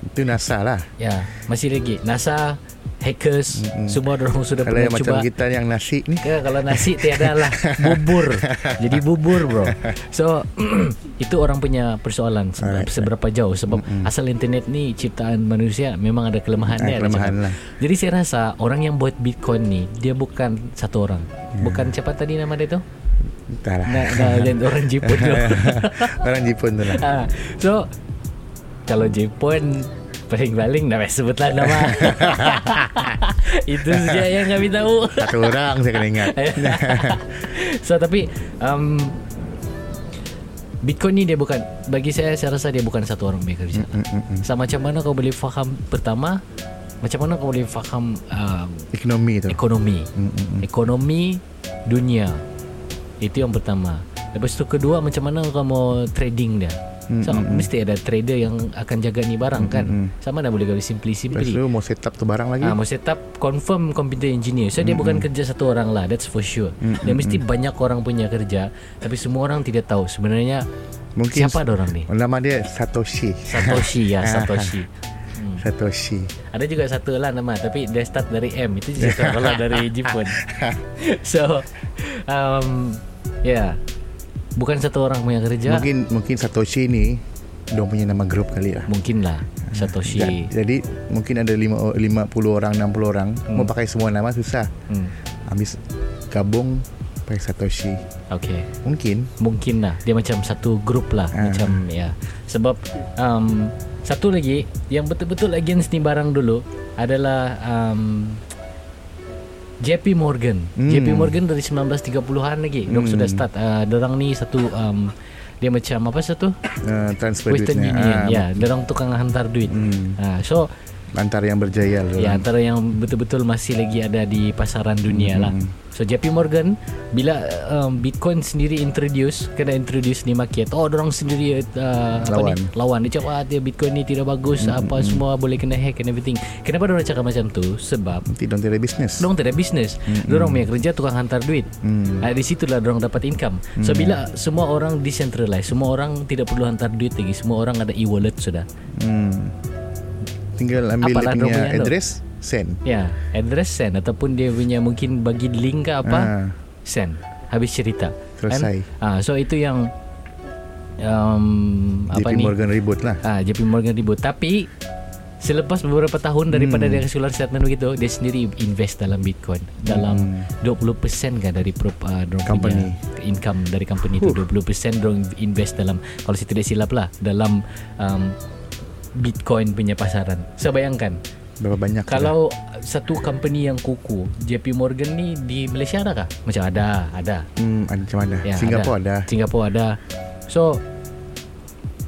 Itu NASA lah. Ya, masih lagi NASA hackers Mm-mm. semua orang sudah Kalau pernah yang macam cuba. kita yang nasi ni. Ya, kalau nasi tiada lah bubur. Jadi bubur, bro. So itu orang punya persoalan se- Alright, seberapa jauh sebab Mm-mm. asal internet ni ciptaan manusia memang ada kelemahan Ah, dia. dia kelemahan lah. Jadi saya rasa orang yang buat Bitcoin ni dia bukan satu orang. Ya. Bukan siapa tadi nama dia tu? Entahlah. Nak jadi orang Jepun tu. Orang Jepun tu lah. ha. So kalau Jepun paling-paling dah sebutlah nama. Itu saja yang kami tahu. Satu orang saya kena ingat. so tapi um, Bitcoin ni dia bukan bagi saya saya rasa dia bukan satu orang punya kerja. Mm, mm, mm. So macam mana kau boleh faham pertama macam mana kau boleh faham um, Ekonomi tu. ekonomi Mm, mm, mm. ekonomi dunia itu yang pertama lepas tu kedua macam mana kau mau trading dia So mm, mm. mesti ada trader yang akan jaga ni barang kan mm, mm. sama mana boleh kau simply Lepas simply tu mau set up tu barang lagi. Ah, mau set up confirm computer engineer. So dia bukan kerja satu orang lah. That's for sure. Mm, Dia mesti banyak orang punya kerja, tapi semua orang tidak tahu sebenarnya Mungkin siapa ada orang ni. Nama dia Satoshi. Satoshi ya, Satoshi. Hmm. Satoshi. Ada juga satu lah nama tapi dia start dari M itu juga satu lah dari Jepun. so um, yeah. Bukan satu orang punya kerja. Mungkin mungkin Satoshi ni dia punya nama grup kali lah. Mungkin lah Satoshi. Ja- Jadi mungkin ada lima- 50 orang 60 orang Hmm. mau pakai semua nama susah. Hmm. Habis gabung pakai Satoshi. Okay. Mungkin Mungkin lah Dia macam satu grup lah Ah. Macam ya Sebab um, Satu lagi Yang betul-betul against ni barang dulu Adalah um, JP Morgan Hmm. JP Morgan dari 1930-an lagi Dok Hmm. sudah start uh, Dorang ni satu um, Dia macam apa satu uh, transfer Western duitnya. Union Ah, Ya Dorang tukang hantar duit Hmm. Ah, So Antara yang berjaya lah. Ya antara yang betul-betul masih lagi ada di pasaran dunia lah. Hmm. So JP Morgan bila um, Bitcoin sendiri introduce kena introduce di market. Oh orang sendiri uh, apa Lawan. ni? Lawan dia cakap ah, dia Bitcoin ni tidak bagus Hmm, apa semua boleh kena hack and everything. Kenapa orang cakap macam tu? Sebab tidak bisnes. Dorang tidak bisnes Hmm, Dorang punya kerja tukang hantar duit Hmm. Ah, Di situlah dorang dapat income So bila semua orang decentralized Semua orang tidak perlu hantar duit lagi Semua orang ada e-wallet sudah Hmm. Tinggal ambil Apalah dia punya punya tu? address, send. Ya address send Ataupun dia punya mungkin bagi link ke apa Ah. Send Habis cerita Selesai. Kan? Ah, So itu yang um, Apa JP ni Morgan ribut lah. ah, JP Morgan ribut Tapi Selepas beberapa tahun daripada Hmm. dia keluar statement begitu Dia sendiri invest dalam Bitcoin Dalam 20% kan dari pro, uh, dorang Company. punya income dari company itu 20% dorang invest dalam Kalau saya tidak silap lah Dalam um, Bitcoin punya pasaran So bayangkan Berapa banyak kalau satu company yang kuku JP Morgan ni di Malaysia ada kah? Macam ada, ada. Hmm, ada macam mana? Ya, Singapura ada. Singapura ada. So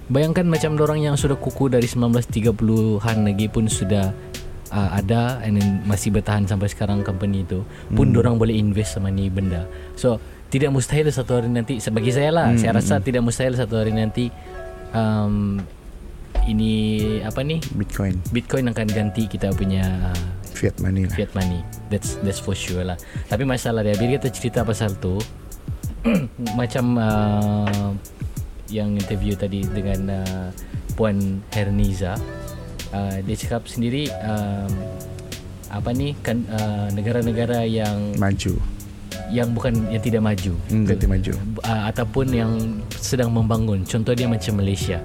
bayangkan macam orang yang sudah kuku dari 1930-an lagi pun sudah uh, ada and then masih bertahan sampai sekarang company itu pun Hmm. orang boleh invest sama ni benda. So tidak mustahil satu hari nanti bagi saya lah Hmm, saya rasa hmm. tidak mustahil satu hari nanti um, ini apa ni Bitcoin, Bitcoin akan ganti kita punya uh, fiat money lah. fiat money. That's that's for sure lah. Tapi masalah dia bila kita cerita pasal tu macam uh, yang interview tadi dengan uh, Puan Herniza uh, dia cakap sendiri um, apa ni kan uh, negara-negara yang Maju. yang bukan yang tidak maju Hmm, ganti maju. uh, ataupun yang sedang membangun contoh dia macam Malaysia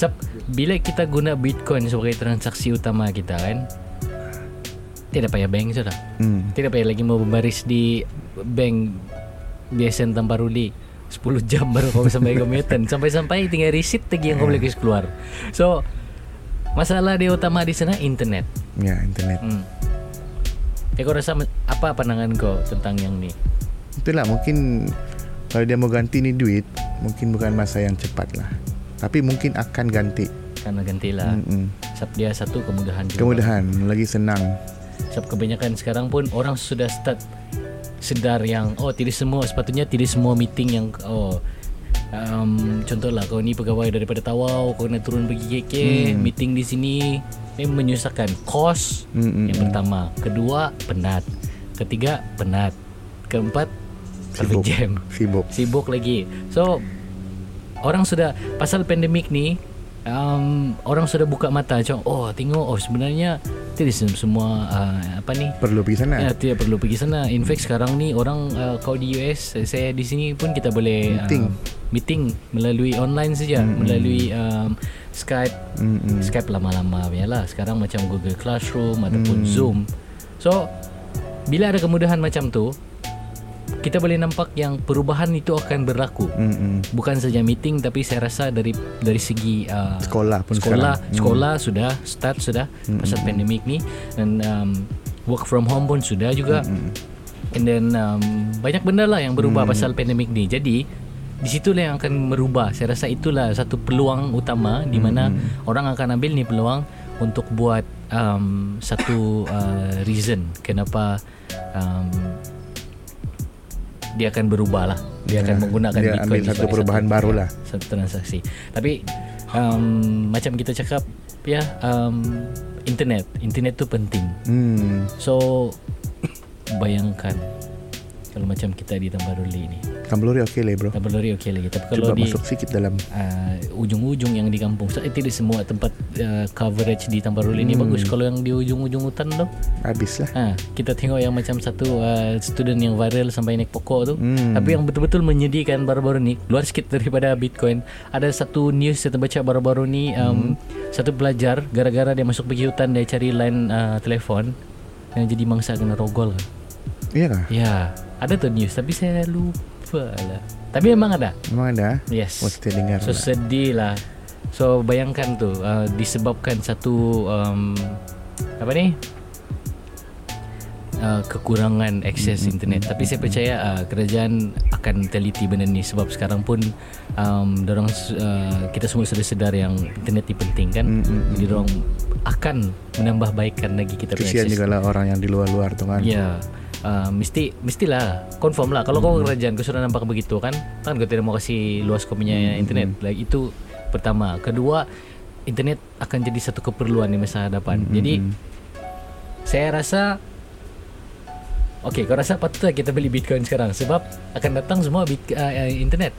Sebab bila kita guna Bitcoin sebagai transaksi utama kita kan tidak payah bank sudah Hmm. tidak payah lagi mau berbaris di bank biasa tanpa ruli 10 jam baru kau sampai ke Newton sampai-sampai tinggal receipt lagi yang kau boleh keluar so masalah dia utama di sana internet Ya, internet. hmm. Ya kau rasa apa pandangan kau tentang yang ni Itulah mungkin kalau dia mau ganti ni duit, mungkin bukan masa yang cepat lah. Tapi mungkin akan ganti. karena gantilah Mm-mm. Sebab dia satu kemudahan juga Kemudahan, lagi senang. Sebab kebanyakan sekarang pun orang sudah start sedar yang oh tidak semua sepatutnya tidak semua meeting yang oh um, contohlah kau ni pegawai daripada Tawau kau nak turun pergi KK Hmm. meeting di sini ini menyusahkan kos Mm-mm. yang pertama kedua penat ketiga penat keempat Sibuk. Sibuk. sibuk lagi so orang sudah pasal pandemik ni um, orang sudah buka mata macam oh tengok oh sebenarnya tidak sem- semua uh, apa ni Perlu pergi sana. Ya, tidak perlu pergi sana. In fact sekarang ni orang uh, kau di US, saya di sini pun kita boleh Meeting. Uh, meeting melalui online saja, Mm-mm. melalui um, Skype. Mm-mm. Skype lama-lama lah. Sekarang macam Google Classroom ataupun Mm. Zoom. So bila ada kemudahan macam tu, kita boleh nampak yang perubahan itu akan berlaku. Mm-mm. Bukan saja meeting tapi saya rasa dari dari segi uh, Sekolah pun sekolah sekarang. sekolah sudah start sudah pasal pandemik ni dan um, work from home pun sudah juga. And then um, banyak benda lah yang berubah pasal pandemik ni. Jadi di situlah yang akan merubah. Saya rasa itulah satu peluang utama di mana orang akan ambil ni peluang untuk buat um, satu uh, reason kenapa um, dia akan berubah lah. Dia akan menggunakan Dia Bitcoin ambil satu perubahan baru lah. satu transaksi. Tapi um, macam kita cakap ya um, internet, internet tu penting. Hmm. So bayangkan kalau macam kita di Tambaruli ni. Tambeluri okey lah bro. Tambaruli okey lagi. Tapi kalau Cuba di masuk sikit dalam. uh, ujung-ujung yang di kampung, so, tidak semua tempat uh, coverage di Tambaruli ni Hmm. bagus. Kalau yang di ujung-ujung hutan tu, Habis lah. ha, kita tengok yang macam satu uh, student yang viral sampai naik pokok tu. Hmm. Tapi yang betul-betul menyedihkan baru-baru ni Luar sikit daripada Bitcoin Ada satu news saya terbaca baru-baru ni um, Satu pelajar Gara-gara dia masuk pergi hutan Dia cari line uh, telefon Yang jadi mangsa kena rogol Iya kah? Ya Ada tu news Tapi saya lupa lah. Tapi memang ada. Memang ada? Yes. Oh, kita dengar So sedih lah. So bayangkan tu uh, Disebabkan satu um, Apa ni? Uh, Kekurangan akses internet. Tapi saya percaya uh, Kerajaan akan teliti benda ni. Sebab sekarang pun um, dorang, uh, Kita semua sudah sedar yang Internet ni penting kan? Mm, mm, Jadi dorang akan menambah baikkan lagi kita punya Kesian akses juga lah orang yang di luar-luar tu kan. Ya uh, Mesti Mestilah. Confirm lah. Kalau kau kerajaan Kau sudah nampak begitu kan Kan kau tidak mau kasih Luas kau punya internet. like, Itu pertama. Kedua Internet akan jadi satu keperluan Di masa hadapan. Jadi Saya rasa Okay kau rasa patut tak kita beli bitcoin sekarang Sebab Akan datang semua bit, uh, uh, internet.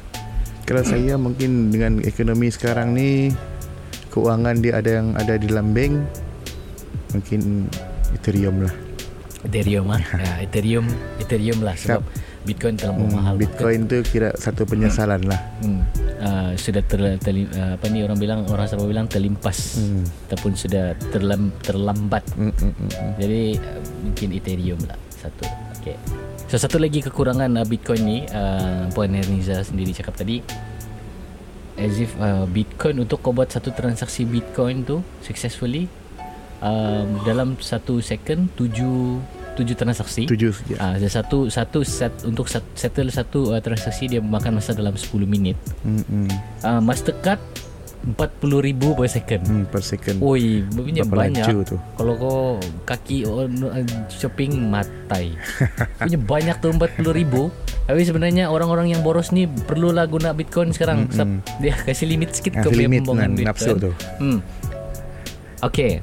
Kalau saya mungkin dengan ekonomi sekarang ni keuangan dia ada yang ada di dalam bank mungkin Ethereum lah. Ethereum ah. ya, Ethereum Ethereum lah Sebab Bitcoin terlalu Hmm, mahal Bitcoin tu kira satu penyesalan lah. hmm. uh, Sudah ter, terli, uh, Apa ni orang bilang Orang Sabah bilang terlimpas Hmm. ataupun sudah terlam, terlambat. Mm, mm, mm, mm. Jadi uh, mungkin Ethereum lah satu. Okay. So satu lagi kekurangan uh, Bitcoin ni uh, Puan Herniza sendiri cakap tadi as if uh, Bitcoin untuk kau buat satu transaksi Bitcoin tu successfully um, dalam satu second tujuh tujuh transaksi. Tujuh. Ah, ada satu satu set untuk sat, settle satu uh, transaksi dia makan masa dalam 10 minit. Mm, mm. Uh, Mastercard 40,000 per second. Hmm, per second. Oi, punya Berapa banyak. laju tu? Kalau kau kaki on, uh, shopping matai. punya banyak tu 40 ribu. Tapi sebenarnya orang-orang yang boros ni perlulah guna Bitcoin sekarang. Mm-hmm. Sebab dia kasih limit sikit Kasih kau limit nafsu tu. Hmm. Okay.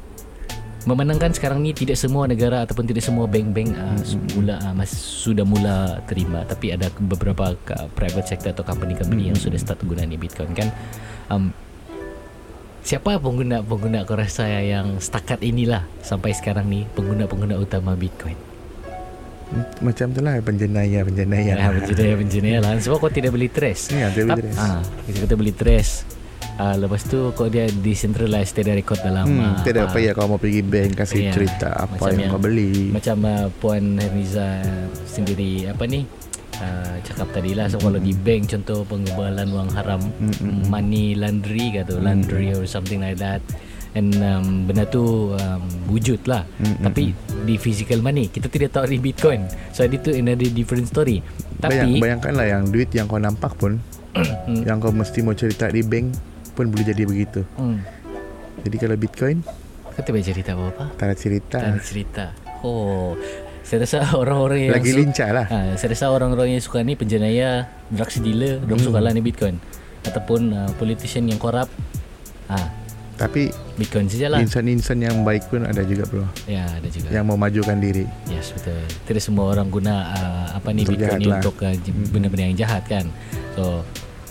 Memandangkan sekarang ni tidak semua negara ataupun tidak semua bank-bank uh, mula uh, mas, sudah mula terima tapi ada beberapa uh, private sector atau company-company yang sudah start guna ni Bitcoin kan. Um, siapa pengguna-pengguna kau rasa yang setakat inilah sampai sekarang ni pengguna-pengguna utama Bitcoin? Macam tu lah penjenayah penjenayah. Ya, penjenayah penjenayah lah. Sebab kau tidak beli trace. Ya, tidak beli trace. Ah, kita kata beli trace. Ah, lepas tu kau dia decentralized dia ada record dalam Hmm, ah, tidak ah, payah kau mau pergi bank kasih Ya, cerita apa yang, yang- kau beli. Macam uh, Puan Herniza sendiri apa ni? Uh, cakap tadi lah so, kalau di bank contoh pengubalan wang haram Mm-mm. money laundry kata laundry or something like that and um, benda tu um, wujud lah Mm-mm. tapi di physical money kita tidak tahu di bitcoin so itu another different story Bayang, tapi bayangkanlah yang duit yang kau nampak pun yang kau mesti mau cerita di bank pun boleh jadi begitu. hmm, Jadi kalau Bitcoin kau tak cerita apa-apa tak ada cerita. tak ada cerita oh saya rasa orang-orang yang Lagi su- lincah lah. Ha, saya rasa orang-orang yang suka ni penjenayah, drugs dealer, hmm. suka lah ni Bitcoin. Ataupun uh, politician yang korup. Ha, Tapi Bitcoin sajalah. insan-insan yang baik pun ada juga bro. Ya, ada juga. Yang memajukan diri. Yes, betul. Tidak semua orang guna uh, apa ni Untuk Bitcoin ni lah. untuk uh, benda-benda yang jahat kan. So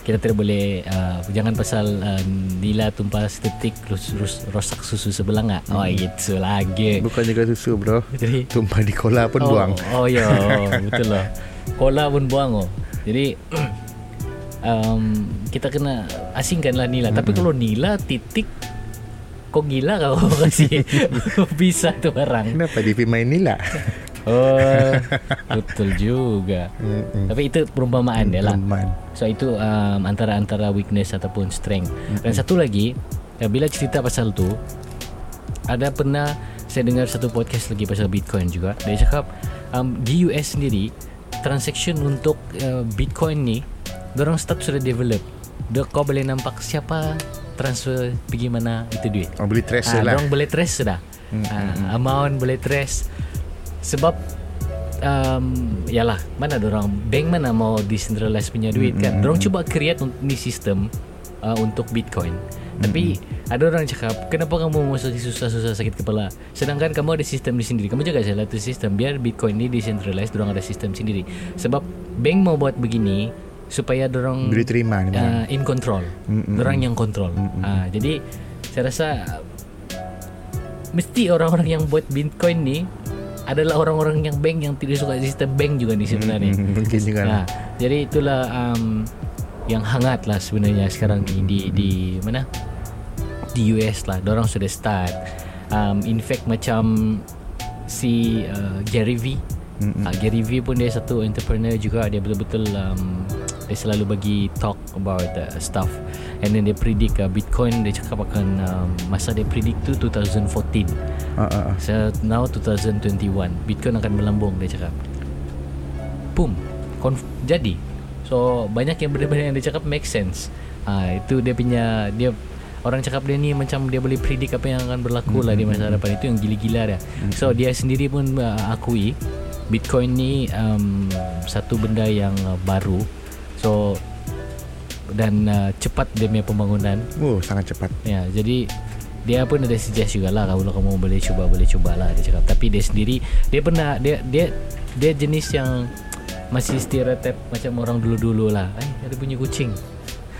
kita tidak boleh uh, jangan pasal uh, nila tumpah sedetik rus, rus, rosak susu sebelanga. Oh, itu lagi. Bukan juga susu bro. Jadi Tumpah di kola pun oh, buang. Oh ya, betul lah. Kola pun buang oh. Jadi um, kita kena asingkan lah Nila. Tapi kalau Nila titik kau gila kau kasih bisa tu barang. Kenapa di main ni lah? Oh, betul juga. Mm-mm. Tapi itu perumpamaan dia lah. So itu um, antara antara weakness ataupun strength. Dan satu lagi, ya, bila cerita pasal tu, ada pernah saya dengar satu podcast lagi pasal Bitcoin juga. Dia cakap um, di US sendiri transaction untuk uh, Bitcoin ni, orang start sudah develop. Dia kau boleh nampak siapa transfer pergi mana itu duit. Oh beli trace Ah, lah. Orang boleh trace sudah. Hmm, Ah, amount boleh trace. Sebab um, yalah mana orang bank mana mau decentralize punya duit Hmm, kan. Orang cuba create ni sistem uh, untuk Bitcoin. Tapi ada orang cakap kenapa kamu mau susah-susah sakit kepala sedangkan kamu ada sistem di sendiri. Kamu jaga salah satu sistem biar Bitcoin ni decentralized orang ada sistem sendiri. Sebab bank mau buat begini supaya orang Beli terima uh, in control. Mm-mm. Orang yang kontrol. Ah, jadi saya rasa uh, mesti orang-orang yang buat Bitcoin ni adalah orang-orang yang bank yang tidak suka sistem bank juga ni sebenarnya. Mm, mungkin juga. Nah, jadi itulah um, yang hangat lah sebenarnya sekarang ni di di mana? Di US lah. Orang sudah start. Um, in fact macam si uh, Gary V. Uh, Gary V pun dia satu entrepreneur juga. Dia betul-betul um, dia selalu bagi talk about uh, stuff. And then dia predict uh, Bitcoin dia cakap akan um, masa dia predict tu 2014. Ah, ah, ah. So now 2021 Bitcoin akan melambung dia cakap. Boom. Konf- Jadi. So banyak yang benda-benda yang dia cakap make sense. Ha, Itu dia punya Dia Orang cakap dia ni macam dia boleh predict apa yang akan berlaku lah di masa depan Itu yang gila-gila dia. So dia sendiri pun uh, akui Bitcoin ni um, satu benda yang uh, baru. So dan uh, cepat dia punya pembangunan. Oh sangat cepat. Ya, jadi dia pun ada suggest juga lah kalau kamu boleh cuba boleh cuba lah dia cakap. Tapi dia sendiri dia pernah dia dia dia jenis yang masih stereotip macam orang dulu-dulu lah. Eh, ada bunyi kucing.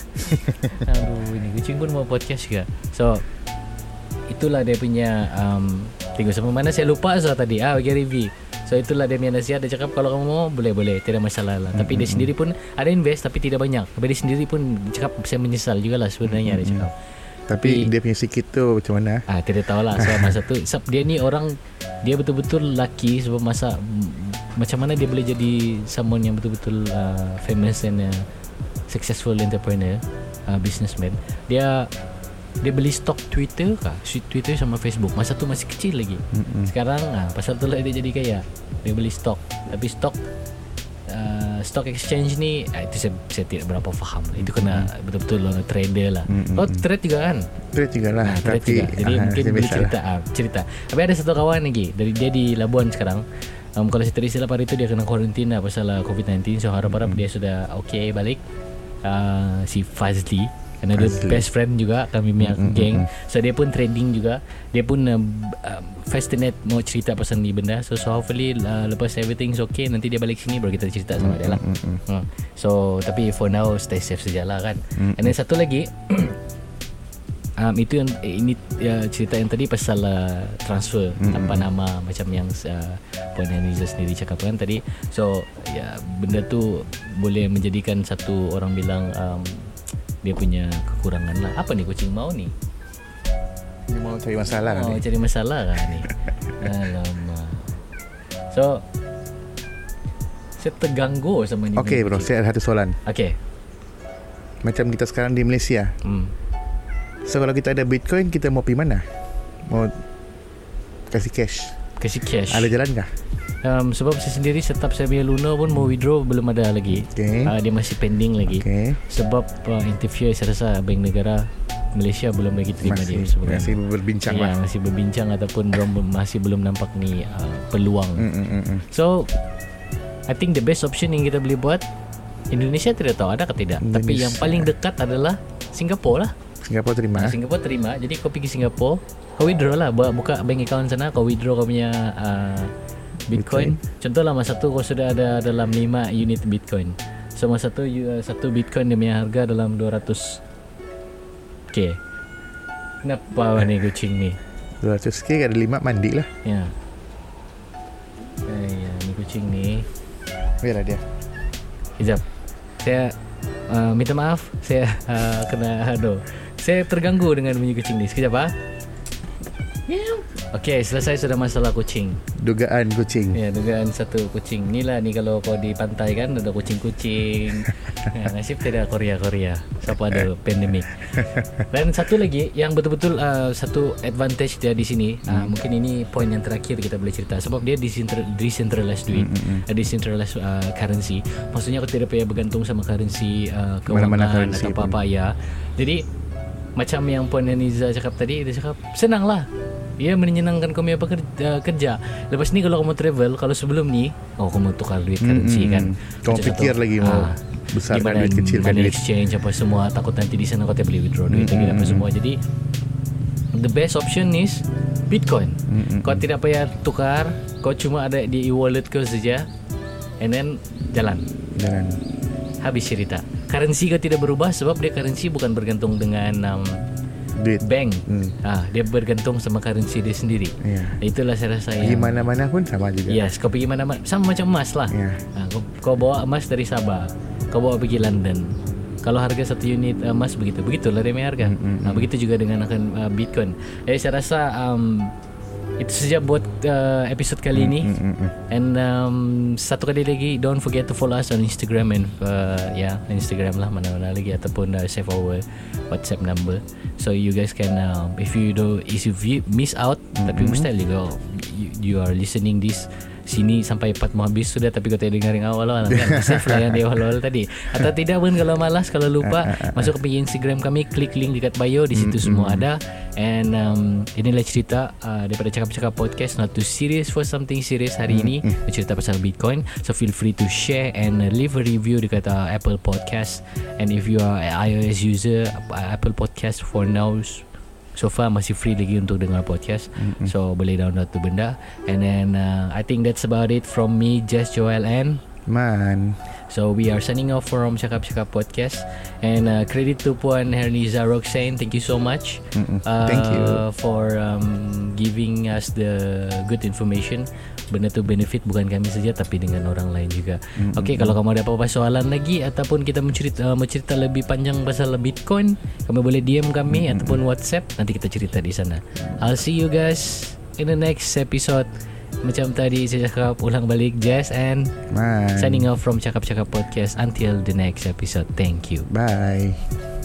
Aduh, ini kucing pun mau podcast juga. So itulah dia punya um, tengok sama mana saya lupa so tadi ah Gary V. So itulah dia punya nasihat Dia cakap kalau kamu mau Boleh boleh Tidak masalah lah Tapi dia sendiri pun Ada invest Tapi tidak banyak Tapi dia sendiri pun Cakap saya menyesal juga lah Sebenarnya dia cakap Tapi Tapi- dia punya sikit tu macam mana? Ah tidak tahu lah so, masa tu sebab dia ni orang dia betul-betul laki sebab masa macam mana dia boleh jadi someone yang betul-betul uh, famous and uh, successful entrepreneur uh, businessman. Dia dia beli stok Twitter kah? Twitter sama Facebook. Masa tu masih kecil lagi. Mm-mm. sekarang ah pasal tu lah dia jadi kaya. Dia beli stok tapi stok uh, stock exchange ni ah, itu saya, saya tidak berapa faham itu kena betul-betul lah trader lah Mm, mm, oh mm. trade juga kan Trade juga lah. Ah, trade Tapi juga. Jadi ah, mungkin boleh cerita lah. ah, cerita. Tapi ada satu kawan lagi dari dia di Labuan sekarang. Um, kalau saya tak silap hari itu dia kena karantina pasal uh, COVID-19 so harap-harap Hmm. dia sudah okay balik. Uh, si Fazli Kerana dia best friend juga Kami punya Mm, mm, geng So dia pun trading juga Dia pun uh, uh, Fasternet mau cerita pasal ni benda So, so hopefully uh, Lepas everything's okay Nanti dia balik sini Baru kita cerita sama dia lah Mm, mm, mm. Hmm. So tapi for now stay safe sajalah kan. Mm. And then satu lagi um, itu yang eh, ini ya, cerita yang tadi pasal uh, transfer Mm, tanpa nama macam yang uh, Puan Haniza sendiri cakap kan tadi. So ya benda tu boleh menjadikan satu orang bilang um, dia punya kekurangan lah. Apa ni kucing mau ni? Dia mau cari masalah kan Oh, ni. cari masalah kan ni. Alamak. So saya terganggu sama ni. Okey bro, saya ada satu soalan. Okay. Macam kita sekarang di Malaysia. Hmm. So kalau kita ada Bitcoin, kita mau pergi mana? Mau kasih cash? Kasih cash. Ada jalan kah? Um, sebab saya sendiri setup saya punya Luna pun mau withdraw belum ada lagi. Okey. Uh, dia masih pending lagi. Okey. Sebab uh, interview saya rasa bank negara Malaysia belum lagi terima Masih, dia sebenarnya. masih berbincang ya, lah. masih berbincang ataupun belum masih belum nampak ni uh, peluang. Mm, mm, mm, mm. So I think the best option yang kita boleh buat Indonesia tidak tahu ada ke tidak. Tapi Indonesia. yang paling dekat adalah Singapura lah. Singapura terima. Ha, Singapura terima. Jadi kau pergi Singapura, kau withdraw lah, buat buka bank account sana, kau withdraw kau punya uh, Bitcoin. Contohlah masa tu kau sudah ada dalam 5 unit Bitcoin. So masa tu you, uh, satu Bitcoin dia punya harga dalam 200 K. Kenapa ni kucing ni? 200k ada lima mandi lah. Ya. Ayah, ni kucing ni. Biarlah dia. Sekejap. Saya uh, minta maaf. Saya uh, kena aduh. Saya terganggu dengan bunyi kucing ni. Sekejap ah. Okay, selesai sudah masalah kucing. Dugaan kucing. Ya, dugaan satu kucing. Inilah ni kalau kau di pantai kan ada kucing-kucing. ya, nasib tidak Korea-Korea. Siapa ada pandemik. Dan satu lagi yang betul-betul uh, satu advantage dia di sini. Uh, mungkin ini poin yang terakhir kita boleh cerita sebab dia decentral- decentralized duit, uh, decentralized uh, currency. Maksudnya kau tidak payah bergantung sama currency uh, Mana-mana kewangan currency atau pun. apa-apa ya. Jadi macam yang Puan Niza cakap tadi Dia cakap Senang Ia menyenangkan kau punya pekerja, kerja. Lepas ni kalau kamu travel Kalau sebelum ni Oh kamu tukar duit currency Mm, kan Macam fikir contoh, lagi mau ah, besarkan gimana duit, kecilkan mana duit. exchange apa semua Takut nanti di sana kau tak boleh withdraw duit Mm, apa mm, semua. Jadi The best option is Bitcoin. Mm, mm, Kau tidak payah tukar Kau cuma ada di e-wallet kau saja And then Jalan. Jangan. Habis cerita. Currency kau tidak berubah Sebab dia currency bukan bergantung dengan um, Duit. bank. Hmm. Ah, dia bergantung sama currency dia sendiri. Ya. Itulah saya rasa Pergi yang mana-mana pun sama juga. Yes, kau pergi mana-mana sama macam emas lah. Ya. Ah, kau, kau bawa emas dari Sabah, kau bawa pergi London. Kalau harga satu unit uh, emas begitu, begitulah dia punya harga. Mm, mm, Ah, begitu juga dengan akan uh, Bitcoin. Jadi saya rasa um, itu saja buat uh, episod kali ini. Mm, mm, mm. And um, satu kali lagi Don't forget to follow us on Instagram And uh, yeah Instagram lah Mana-mana lagi Ataupun uh, save our WhatsApp number So you guys can uh, If you do If you miss out mm-hmm. Tapi mustahil juga you, you are listening this Sini sampai part mau habis sudah Tapi kau tak dengar yang awal-awal kan? Save lah yang di awal-awal tadi. Atau tidak pun kalau malas Kalau lupa Masuk ke Instagram kami Klik link dekat bio Di situ semua ada. And um, inilah cerita uh, Daripada cakap-cakap podcast Not too serious for something serious hari ini. Bercerita pasal Bitcoin. So feel free to share And uh, leave a review dekat uh, Apple Podcast. And if you are iOS user uh, Apple Podcast for now So far masih free lagi untuk dengar podcast mm-hmm. So boleh download tu benda And then uh, I think that's about it From me Jess Joel and Man. So we are signing off from Cakap Cakap Podcast And uh, credit to Puan Herniza Roxane Thank you so much Mm-mm. uh, Thank you. For um, giving us the good information Benda tu benefit bukan kami saja Tapi dengan orang lain juga Mm-mm. Okay kalau kamu ada apa-apa soalan lagi Ataupun kita mencerita, uh, mencerita lebih panjang pasal Bitcoin Kamu boleh DM kami Ataupun WhatsApp Nanti kita cerita di sana I'll see you guys In the next episode Macam tadi saya cakap Ulang balik Jess and Man. Signing off from Cakap Cakap Podcast until the next episode. Thank you. Bye.